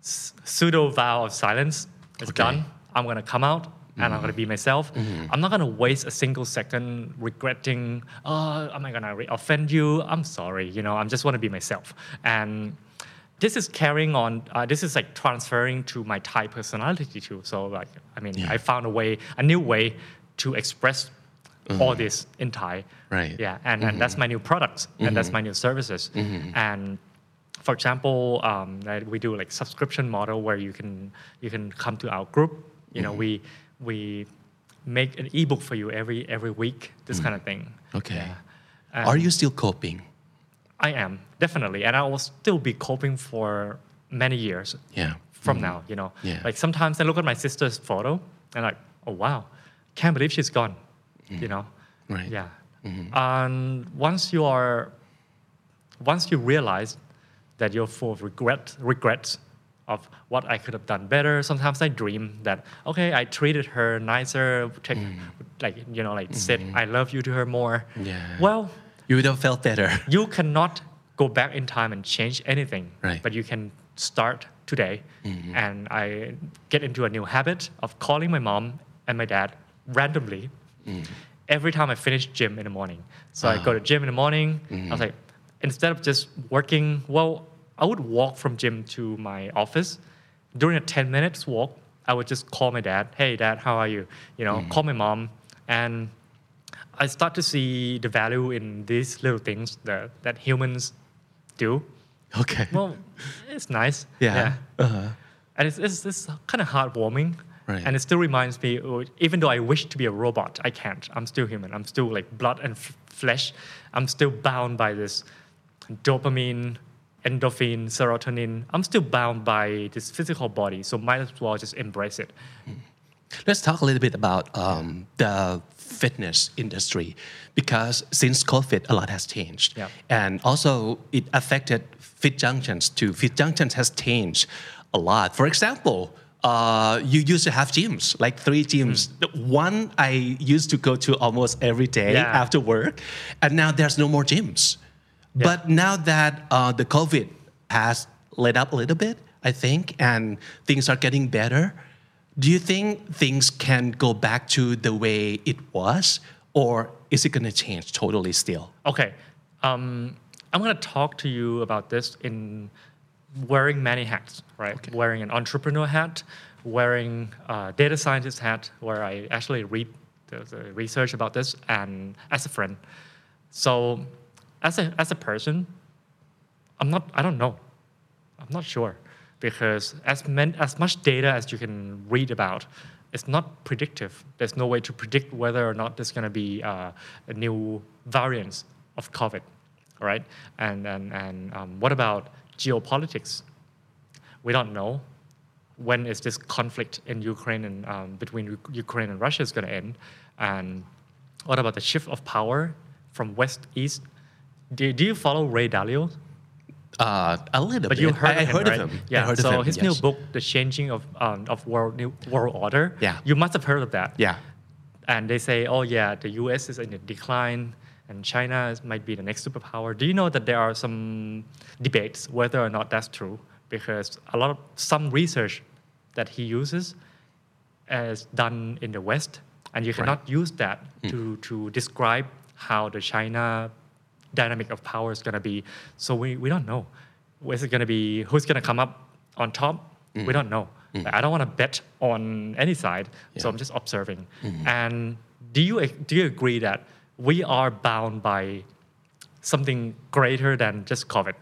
s- pseudo vow of silence. It's Okay. done. I'm gonna come out and I'm gonna be mm-hmm. myself. Mm-hmm. I'm not gonna waste a single second regretting, oh, am I gonna re- offend you? I'm sorry, you know, I just wanna be myself. And this is carrying on, uh, this is like transferring to my Thai personality too. So like, I mean, Yeah. I found a way, a new way to express all mm-hmm. this in Thai. Right. Yeah, and, and that's my new products and that's my new services. And for example, um, that we do like subscription model where you can you can come to our group. You know, we we make an ebook for you every every week. This hmm. kind of thing. Okay. Yeah. Are you still coping? I am definitely, and I will still be coping for many years Yeah. from hmm. now. You know, Yeah. like sometimes I look at my sister's photo and like, oh wow, can't believe she's gone. Hmm. You know, Right. yeah. Mm-hmm. And once you are, once you realize that you're full of regret, regrets of what I could have done better. Sometimes I dream that okay, I treated her nicer, take, mm. like you know, like said mm-hmm. I love you to her more. Yeah. Well, You would have felt better. you cannot go back in time and change anything Right. but you can start today mm-hmm. and i get into a new habit of calling my mom and my dad randomly mm. every time i finish gym in the morning so i go ah. to gym in the morning i was mm-hmm. like instead of just working well i would walk from gym to my office during a 10 minutes walk i would just call my dad hey dad how are you you know call my mom and I start to see the value in these little things that, that humans do. Okay. Well, it's nice. yeah. Uh-huh. And it's, it's, it's kind of heartwarming. Right. And it still reminds me, oh, even though I wish to be a robot, I can't. I'm still human. I'm still like blood and f- flesh. I'm still bound by this dopamine, endorphin, serotonin. I'm still bound by this physical body. So might as well just embrace it. Let's talk a little bit about um, the fitness industry because since COVID, a lot has changed. Yeah. And also, it affected Fit Junctions too. Fit Junctions has changed a lot. For example, uh, you used to have gyms, like three gyms. One I used to go to almost every day Yeah. after work, and now there's no more gyms. But now that uh, the COVID has let up a little bit, I think, and things are getting better, do you think things can go back to the way it was, or is it going to change totally still? Okay, um, I'm gonna talk to you about this in wearing many hats, right? Wearing an entrepreneur hat, wearing a data scientist hat, where I actually read the, the research about this, and as a friend. So, as a as a person, I'm not. I don't know. I'm not sure because as men, as much data as you can read about, it's not predictive. There's no way to predict whether or not there's going to be uh, a new variants of COVID, right? And and and um, what about geopolitics? We don't know when is this conflict in Ukraine and um, between Ukraine and Russia is going to end, and what about the shift of power from west east? Do, do you follow Ray Dalio? Uh, a little But bit. you heard I, I of him, heard right? of him. I Yeah. heard so of him, his yes. new book, The Changing of um, of World New World Order. Yeah. You must have heard of that. Yeah. And they say, oh yeah, the U.S. is in a decline, and China might be the next superpower. Do you know that there are some debates whether or not that's true? Because a lot of some research that he uses is done in the West, and you cannot use that to to describe how the China dynamic of power is going to be. So we, we don't know. Is it going to be who's going to come up on top? We mm. don't know. Mm. I don't want to bet on any side, so I'm just observing. Mm. And do you do you agree that we are bound by something greater than just COVID?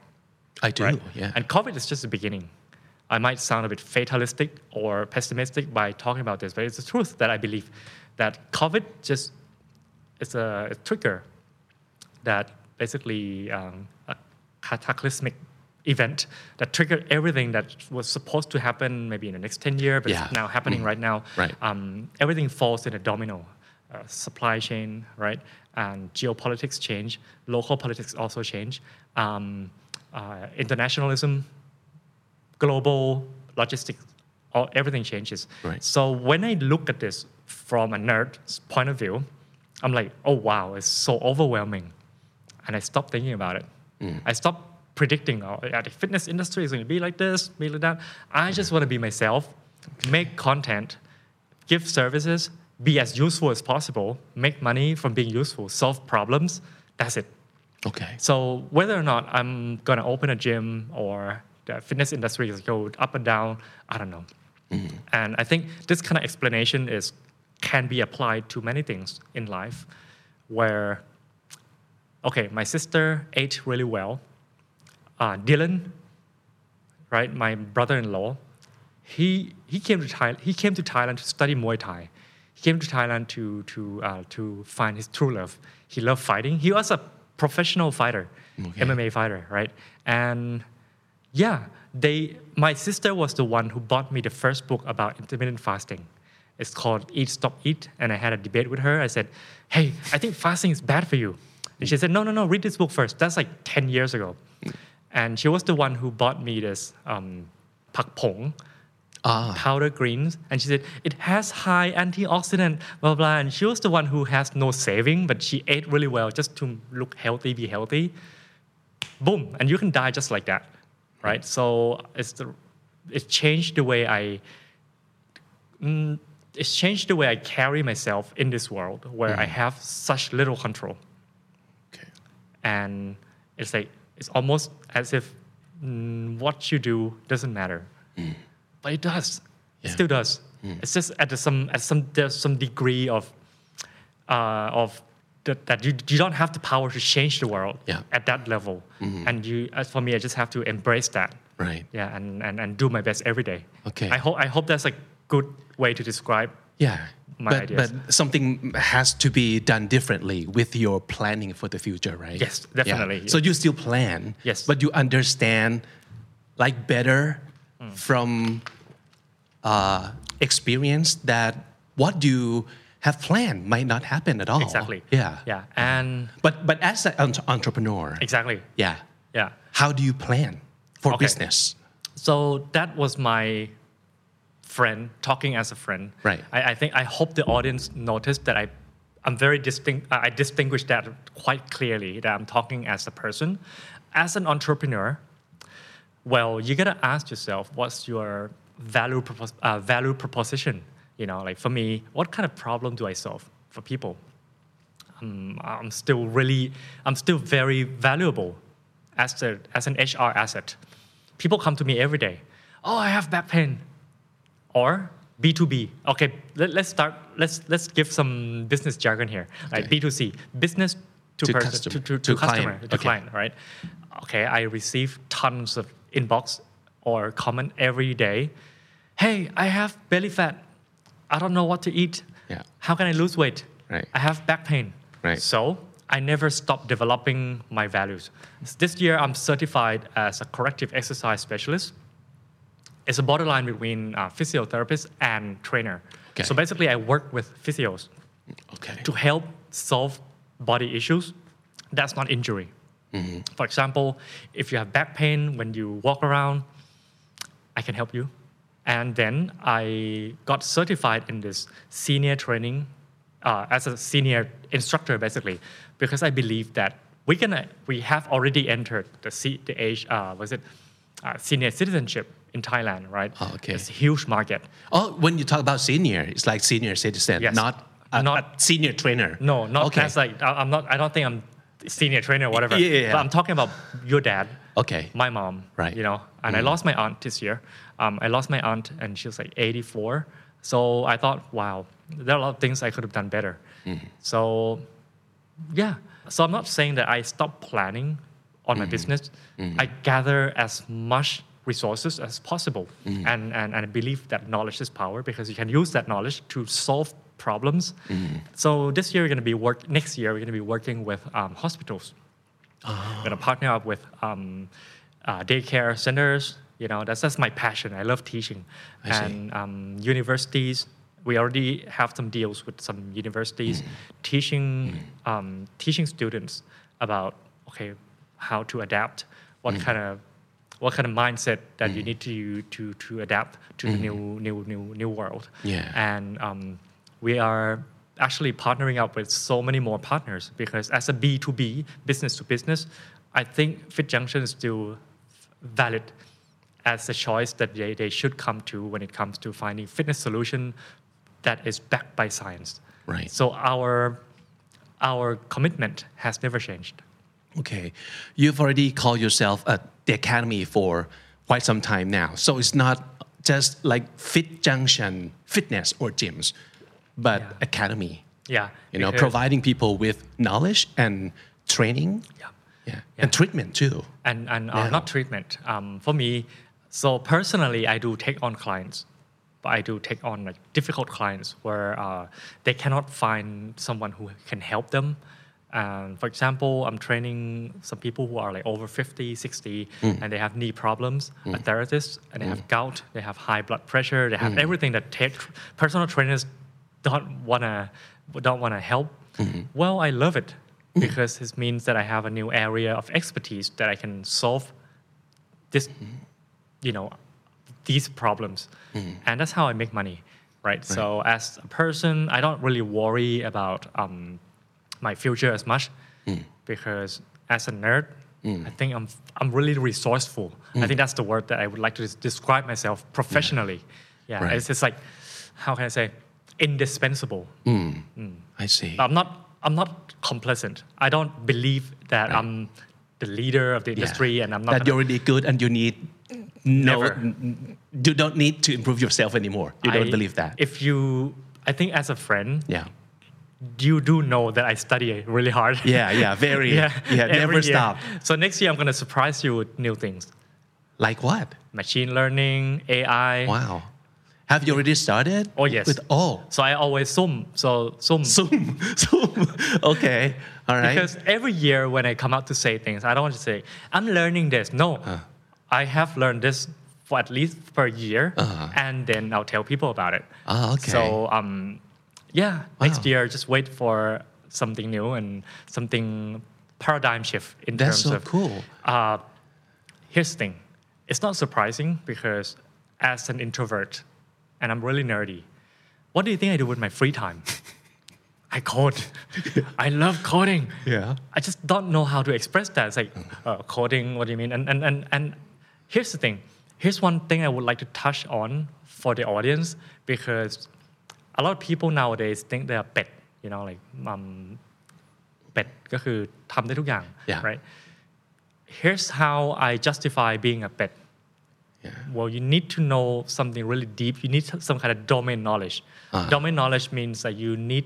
I do. right? Yeah. And COVID is just the beginning. I might sound a bit fatalistic or pessimistic by talking about this, but it's the truth that I believe that COVID just is a, a trigger that basically um, a cataclysmic event that triggered everything that was supposed to happen maybe in the next 10 years, but Yeah. it's now happening right now. Right. Um, everything falls in a domino. Uh, supply chain, right? And geopolitics change. Local politics also change. Um, uh, internationalism, global logistics, all, everything changes. Right. So when I look at this from a nerd's point of view, I'm like, oh wow, it's so overwhelming. And I stopped thinking about it. Mm. I stopped predicting, oh, the fitness industry is going to be like this, be like that. I mm-hmm. just want to be myself, make content, give services, be as useful as possible, make money from being useful, solve problems. That's it. okay. So whether or not I'm gonna open a gym or the fitness industry is go up and down, I don't know. Mm-hmm. And I think this kind of explanation is can be applied to many things in life, where okay, my sister ate really well. Uh, Dylan, right, my brother-in-law, he he came to Thailand. He came to Thailand to study Muay Thai. He came to Thailand to to uh, to find his true love. He loved fighting. He was a professional fighter, Okay. MMA fighter, right? And yeah, they. My sister was the one who bought me the first book about intermittent fasting. It's called Eat Stop Eat, and I had a debate with her. I said, "Hey, I think fasting is bad for you," and she said, "No, no, no. Read this book first. That's like ten years ago." And she was the one who bought me this um, pak pong, Ah. powder greens, and she said it has high antioxidant, blah blah. And she was the one who has no saving, but she ate really well just to look healthy, be healthy. Boom, and you can die just like that, right? So it's the, it changed the way I. Mm, it's changed the way I carry myself in this world, where I have such little control. And it's like it's almost as if mm, what you do doesn't matter. But it does. It still does. It's just at some at some there's some degree of uh, of that, that you, you don't have the power to change the world Yeah. at that level. And you as for me i just have to embrace that. Right. yeah and, and, and do my best every day. Okay. i hope i hope that's a good way to describe Yeah. My but, ideas. but something has to be done differently with your planning for the future, right? Yes, definitely. So you still plan. Yes. But you understand like better Mm. from uh, experience that what you have planned might not happen at all. exactly Yeah. yeah and But but as an entre- entrepreneur, exactly yeah. yeah How do you plan for Okay. business? So that was my friend, talking as a friend. Right. I, I think I hope the audience noticed that I, I'm very distinct. I distinguish that quite clearly that I'm talking as a person, as an entrepreneur. Well, you gotta ask yourself, what's your value propos- uh, value proposition? You know, like for me, what kind of problem do I solve for people? um, I'm still really, I'm still very valuable as, a, as an HR asset. People come to me every day. Oh, I have back pain. Or B2B. Okay, let, us start, let's, let's give some business jargon here. Okay. B2C, business to, To person, custom- to, to, to to customer, client. to Okay. client, right? Okay, I receive tons of inbox or comment every day. Hey, I have belly fat. I don't know what to eat. Yeah. How can I lose weight? Right. I have back pain. Right. So I never stopped developing my values. This year, I'm certified as a corrective exercise specialist. It's a borderline between uh, physiotherapist and trainer. Okay. So basically, I work with physios Okay. to help solve body issues. That's not injury. For example, if you have back pain when you walk around, I can help you. And then I got certified in this senior training uh, as a senior instructor, basically, because I believe that we can we have already entered the C, the age uh, was it uh, senior citizenship in Thailand, right? Oh, okay. It's a huge market. Oh, when you talk about senior, it's like senior citizen, Yes. not a, Not- a senior trainer. No, not okay. as like I- I'm not. I don't think I'm senior trainer or whatever. Yeah, yeah, yeah. But I'm talking about your dad. Okay. My mom. Right. You know, and I mm. lost my aunt this year. Um, I lost my aunt, and she was like 84. So I thought, wow, there are a lot of things I could have done better. Mm-hmm. So, yeah. So I'm not saying that I stopped planning on my mm-hmm. business. Mm-hmm. I gather as much resources as possible, and, and and I believe that knowledge is power because you can use that knowledge to solve problems. So this year we're going to be work. Next year we're going to be working with um, hospitals. We're going to partner up with um, uh, daycare centers. You know, that's that's my passion. I love teaching, I and um, universities. We already have some deals with some universities, teaching um, teaching students about okay how to adapt, what kind of what kind of mindset that you need to to to adapt to the new new new new world. Yeah. And um, we are actually partnering up with so many more partners because as a B2B, business to business, I think Fit Junction is still valid as a choice that they, they should come to when it comes to finding fitness solution that is backed by science. Right. So our our commitment has never changed. Okay. You've already called yourself at the academy for quite some time now. So it's not just like Fit Junction fitness or gyms, but Yeah. academy. Yeah. You know, providing people with knowledge and training. Yeah. Yeah. And treatment too. and and uh, Yeah. not treatment. Um, for me, so personally, I do take on clients, but I do take on like difficult clients where uh, they cannot find someone who can help them. Um, for example, I'm training some people who are like over 50, 60, hmm. and they have knee problems, a hmm. therapist, and they have hmm. gout, they have high blood pressure, they have everything that tech, personal trainers don't wanna don't wanna help. Well, I love it because this means that I have a new area of expertise that I can solve this, you know, these problems, and that's how I make money, right? So as a person, I don't really worry about um, my future as much mm. because as a nerd, mm. I think I'm I'm really resourceful. I think mm. that's the word that I would like to describe myself professionally. Yeah, Right. it's just like how can I say indispensable. I see. I'm not I'm not complacent. I don't believe that I'm the leader of the Yeah. industry and I'm not that you're already good and you need no n- you don't need to improve yourself anymore. You don't I- believe that. If you I think as a friend, yeah. You do know that I study really hard. Yeah, yeah, very yeah, every never stop. So next year I'm gonna surprise you with new things. Like what? Machine learning, AI. Wow. Have you already started? Oh, yes. With oh So I always zoom. So zoom. Zoom. Zoom. Okay. All right. Because every year when I come out to say things, I don't want to say, I'm learning this. No, I have learned this for at least per year, Uh-huh. and then I'll tell people about it. Ah, okay. So, um, yeah, next year, just wait for something new and something paradigm shift in That's terms so of. cool. Uh, here's the thing it's not surprising because as an introvert, and I'm really nerdy. What do you think I do with my free time? I code. I love coding. Yeah. I just don't know how to express that. It's like uh, coding. What do you mean? And and and and here's the thing. Here's one thing I would like to touch on for the audience because a lot of people nowadays think they are pet. You know, like um, เป็ดก็คือทำได้ทุกอย่าง Yeah. right here's how I justify being a pet Yeah. well you need to know something really deep you need some kind of domain knowledge Uh-huh. domain knowledge means that you need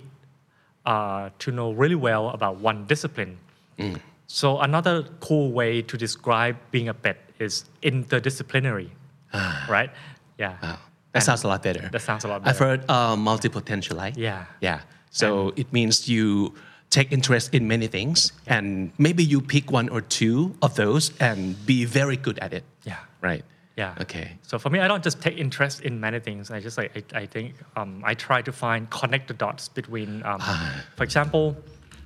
uh, to know really well about one discipline Mm. so another cool way to describe being a pet is interdisciplinary right yeah Ah. Wow. That And sounds a lot better. that sounds a lot better. I've heard uh, multipotentialite. Yeah. Yeah. So it means you take interest in many things and maybe you pick one or two of those and be very good at it. Yeah. Right. Yeah. Okay. So for me, I don't just take interest in many things. I just like I, I think um, I try to find connect the dots between. Um, for example,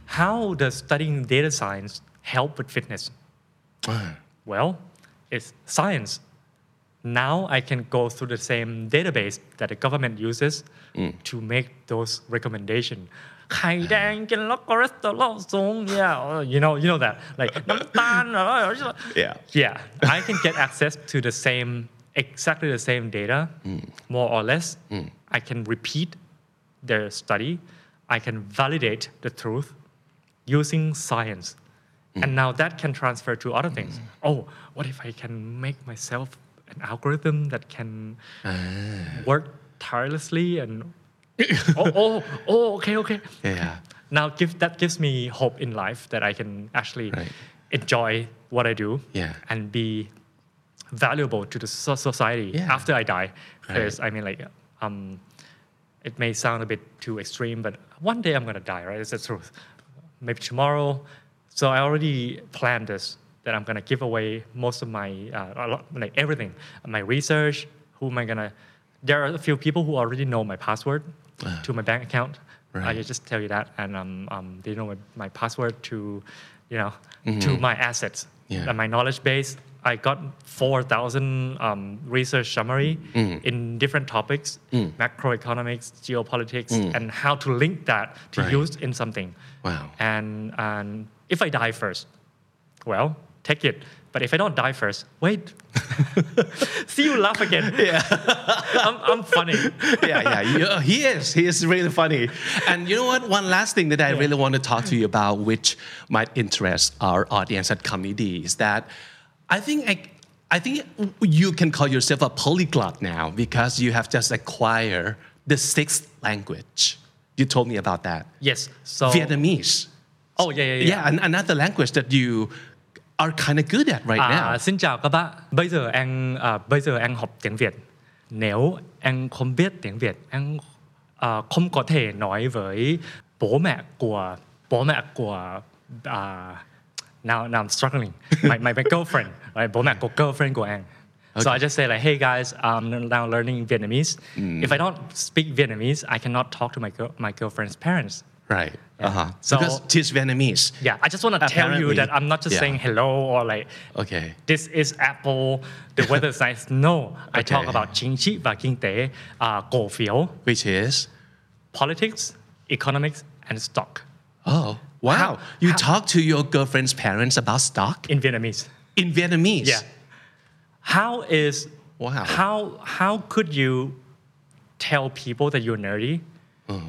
how does studying data science help with fitness? Well, it's science Now I can go through the same database that the government uses to make those recommendations. ไข่แดงกินแล้วคอเลสเตอรอลสูง yeah uh, you know you know that like น้ำตาล Yeah. yeah I can get access to the same exactly the same data more or less I can repeat their study I can validate the truth using science and now that can transfer to other things oh what if I can make myself an algorithm that can work tirelessly and oh, oh oh okay okay Yeah. now give that gives me hope in life that I can actually Right. enjoy what I do Yeah. and be valuable to the so- society Yeah. after I die. Because I mean, like, um, it may sound a bit too extreme, but one day I'm gonna die, right? It's the truth. Maybe tomorrow. So I already planned this that I'm gonna give away most of my uh, like everything, my research. Who am I gonna? There are a few people who already know my password to my bank account. I Right. can just tell you that, and um, um, they know my, my password to, you know, to my assets Yeah. and my knowledge base. I got 4,000 um, research summary in different topics, macroeconomics, geopolitics, and how to link that to Right. use in something. Wow. And, and if I die first, well, take it. But if I don't die first, wait. See you laugh again. Yeah. I'm, I'm funny. yeah, yeah. He is. He is really funny. And you know what? One last thing that I really want to talk to you about, which might interest our audience at Comedy, is that I think I, I think you can call yourself a polyglot now because you have just acquired the sixth language. You told me about that. Yes. So. Vietnamese. Oh, yeah, yeah, yeah. Yeah, and another language that you are kind of good at right À, now. xin chào các bạn. Bây giờ anh à, bây giờ anh học tiếng Việt. Nếu anh không biết tiếng Việt, anh à, không có thể nói với bố mẹ của bố mẹ của à, now now I'm struggling. My my, my girlfriend, right? Bố mẹ của girlfriend của anh. So I just say like, hey guys, I'm now learning Vietnamese. If I don't speak Vietnamese, I cannot talk to my girl, my girlfriend's parents. Right. Uh-huh. So- because Vietnamese. Yeah, I just want to tell you that I'm not just yeah. saying hello or like Okay. this is Apple, the weather is nice. No, I talk about chính trị và kinh tế, uh, cổ phiếu, Which is? politics, economics, and stock Oh, wow. How- you how- talk to your girlfriend's parents about stock in Vietnamese. in Vietnamese? Yeah. How is Wow. how how could you tell people that you're nerdy Uh-huh.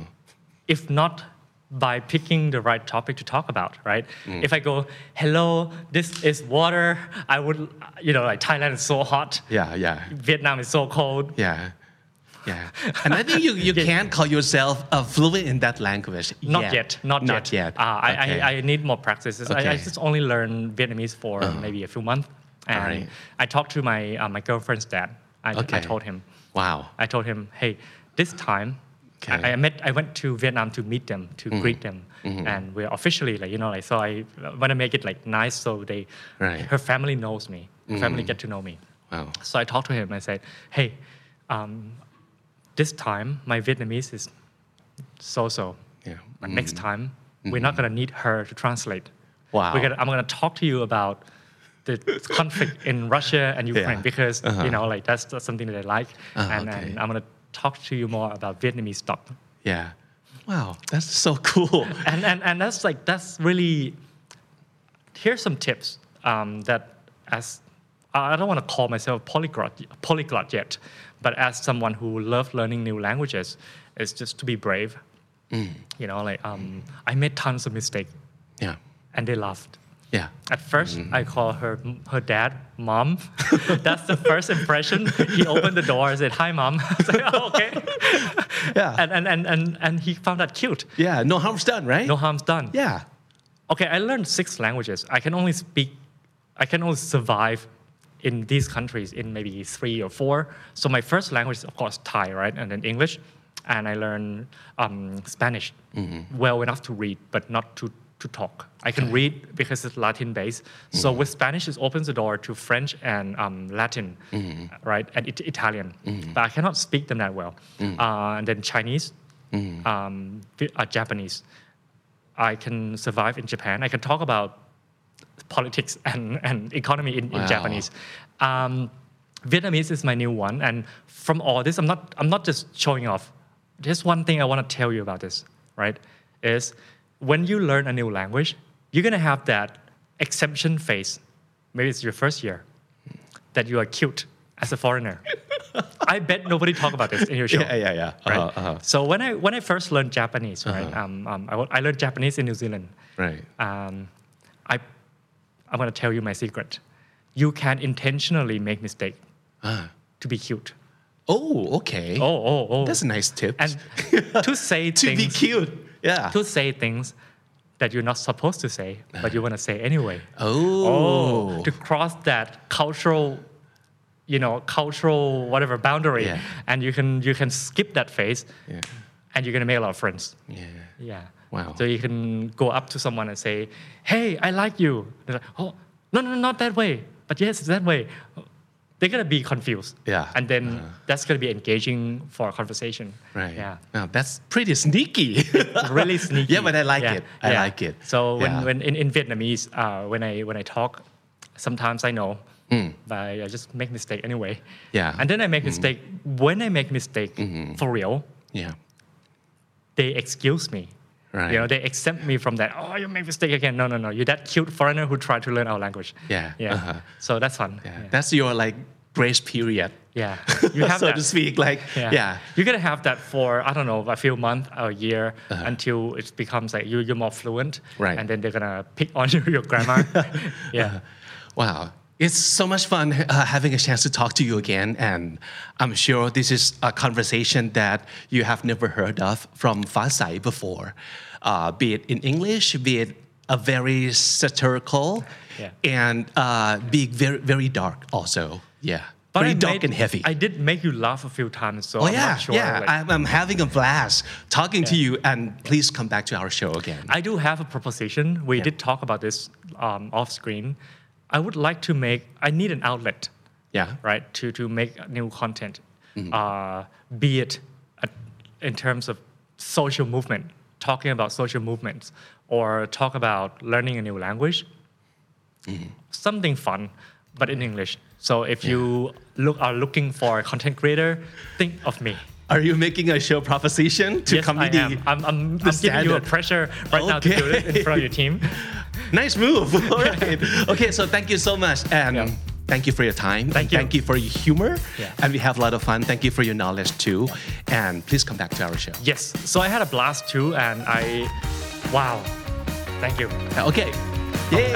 if not by picking the right topic to talk about, right? Mm. If I go, hello, this is water, I would, you know, like Thailand is so hot, Yeah, yeah, Vietnam is so cold. yeah. Yeah. And I think you, you Yeah. can't call yourself a fluent in that language. Not yet, not, Not yet. yet. Uh, I, Okay. I, I need more practices. I, I Uh-huh. just only learned Vietnamese for maybe a few months. And Alright. I talked to my, uh, my girlfriend's dad. I, I told him, Wow. I told him, hey, this time, Okay. Mm-hmm. I, I met, I went to Vietnam to meet them, to greet them, and we're officially like, you know, like, so I want to make it like nice, so they, Right. her family knows me, her family get to know me. Wow. So I talked to him. And I said, hey, um, this time my Vietnamese is so-so. Yeah. But next time, we're not gonna need her to translate. Mm-hmm. Wow. We're gonna, I'm gonna talk to you about the conflict in Russia and Ukraine Yeah. because Uh-huh. you know like that's, that's something that I like, Uh, and, okay. and I'm gonna talk to you more about Vietnamese stuff. Yeah. Wow, that's so cool. and, and and that's like that's really here's some tips um, that as I don't want to call myself polyglot polyglot yet, but as someone who loves learning new languages, it's just to be brave. You know, like um, I made tons of mistakes Yeah. and they laughed. Yeah. At first, I call her her dad mom. That's the first impression. He opened the door and said, "Hi, mom." I was like, oh, "Okay." Yeah. And, and and and and he found that cute. Yeah. No harm's done, right? No harm's done. Yeah. Okay, I learned six languages. I can only speak. I can only survive in these countries in maybe three or four. So my first language is of course Thai, right, and then English, and I learned um, Spanish well enough to read, but not to to talk. I can read because it's Latin based. So with Spanish, it opens the door to French and um, Latin, right, and it- Italian. But I cannot speak them that well. Uh, and then Chinese, um, uh, Japanese. I can survive in Japan. I can talk about politics and, and economy in, in Japanese. Um, Vietnamese is my new one, and from all this, I'm not I'm not just showing off. There's one thing I want to tell you about this, right? Is when you learn a new language, you're gonna have that exception phase. Maybe it's your first year that you are cute as a foreigner. I bet nobody talk about this in your show Yeah. Yeah. Yeah. right? Uh-huh, uh-huh. So when I when I first learned Japanese, right, um, um, I, I learned Japanese in New Zealand. Right. Um, I I'm gonna tell you my secret. You can intentionally make mistake Ah. to be cute. Oh, okay. Oh oh oh. That's a nice tip. and to say to things be cute. Yeah. to say things that you're not supposed to say, but you want to say anyway. Oh. oh. to cross that cultural, you know, cultural whatever boundary, Yeah. and you can you can skip that phase, Yeah. and you're gonna make a lot of friends. Yeah. Yeah. Wow. So you can go up to someone and say, "Hey, I like you." They're like, "Oh, no, no, no, not that way." But yes, it's that way. They're gonna be confused. Yeah. And then uh-huh. that's gonna be engaging for a conversation. Right. Yeah. Wow, that's pretty sneaky. really sneaky. Yeah, but I like it. I like it. So when, Yeah. when in, in Vietnamese, uh, when I when I talk, sometimes I know, hmm. but I, just make mistake anyway. Yeah. And then I make hmm. mistake. When I make mistake mm-hmm. for real, yeah. they excuse me. Right. You know, they exempt me from that. Oh, you make mistake again. No, no, no. You're that cute foreigner who tried to learn our language. Yeah, Yeah. uh-huh. So that's fun. Yeah. Yeah. That's your like grace period. Yeah. You have so that. to speak. Like, yeah. You're gonna have that for I don't know a few months or a year Uh-huh. until it becomes like you, you're more fluent. Right. And then they're gonna pick on you, your grammar. yeah. Wow. It's so much fun uh, having a chance to talk to you again. And I'm sure this is a conversation that you have never heard of from Fasai before, uh, be it in English, be it a very satirical, Yeah. and uh, be very, very dark also. Yeah. But very I dark made- and heavy. I did make you laugh a few times, so Oh I'm yeah, not sure. yeah. like- I'm, I'm having a blast talking to you, and please come back to our show again. I do have a proposition. We did talk about this um, off screen. I would like to make. I need an outlet, yeah, right, to to make new content, Mm-hmm. uh, be it at, in terms of social movement, talking about social movements, or talk about learning a new language. Mm-hmm. Something fun, but in English. So if you look are looking for a content creator, think of me. Are you making a show proposition to yes, I comedy? am. I'm, I'm, the I'm giving you a pressure right now to do it in front of your team. Nice move. All right. Okay, so thank you so much. And Yeah. thank you for your time. Thank you. Thank you for your humor. Yeah. And we have a lot of fun. Thank you for your knowledge too. And please come back to our show. Yes. So I had a blast too, and I, wow, thank you. Okay. Yay.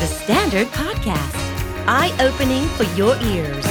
The Standard Podcast, eye opening for your ears.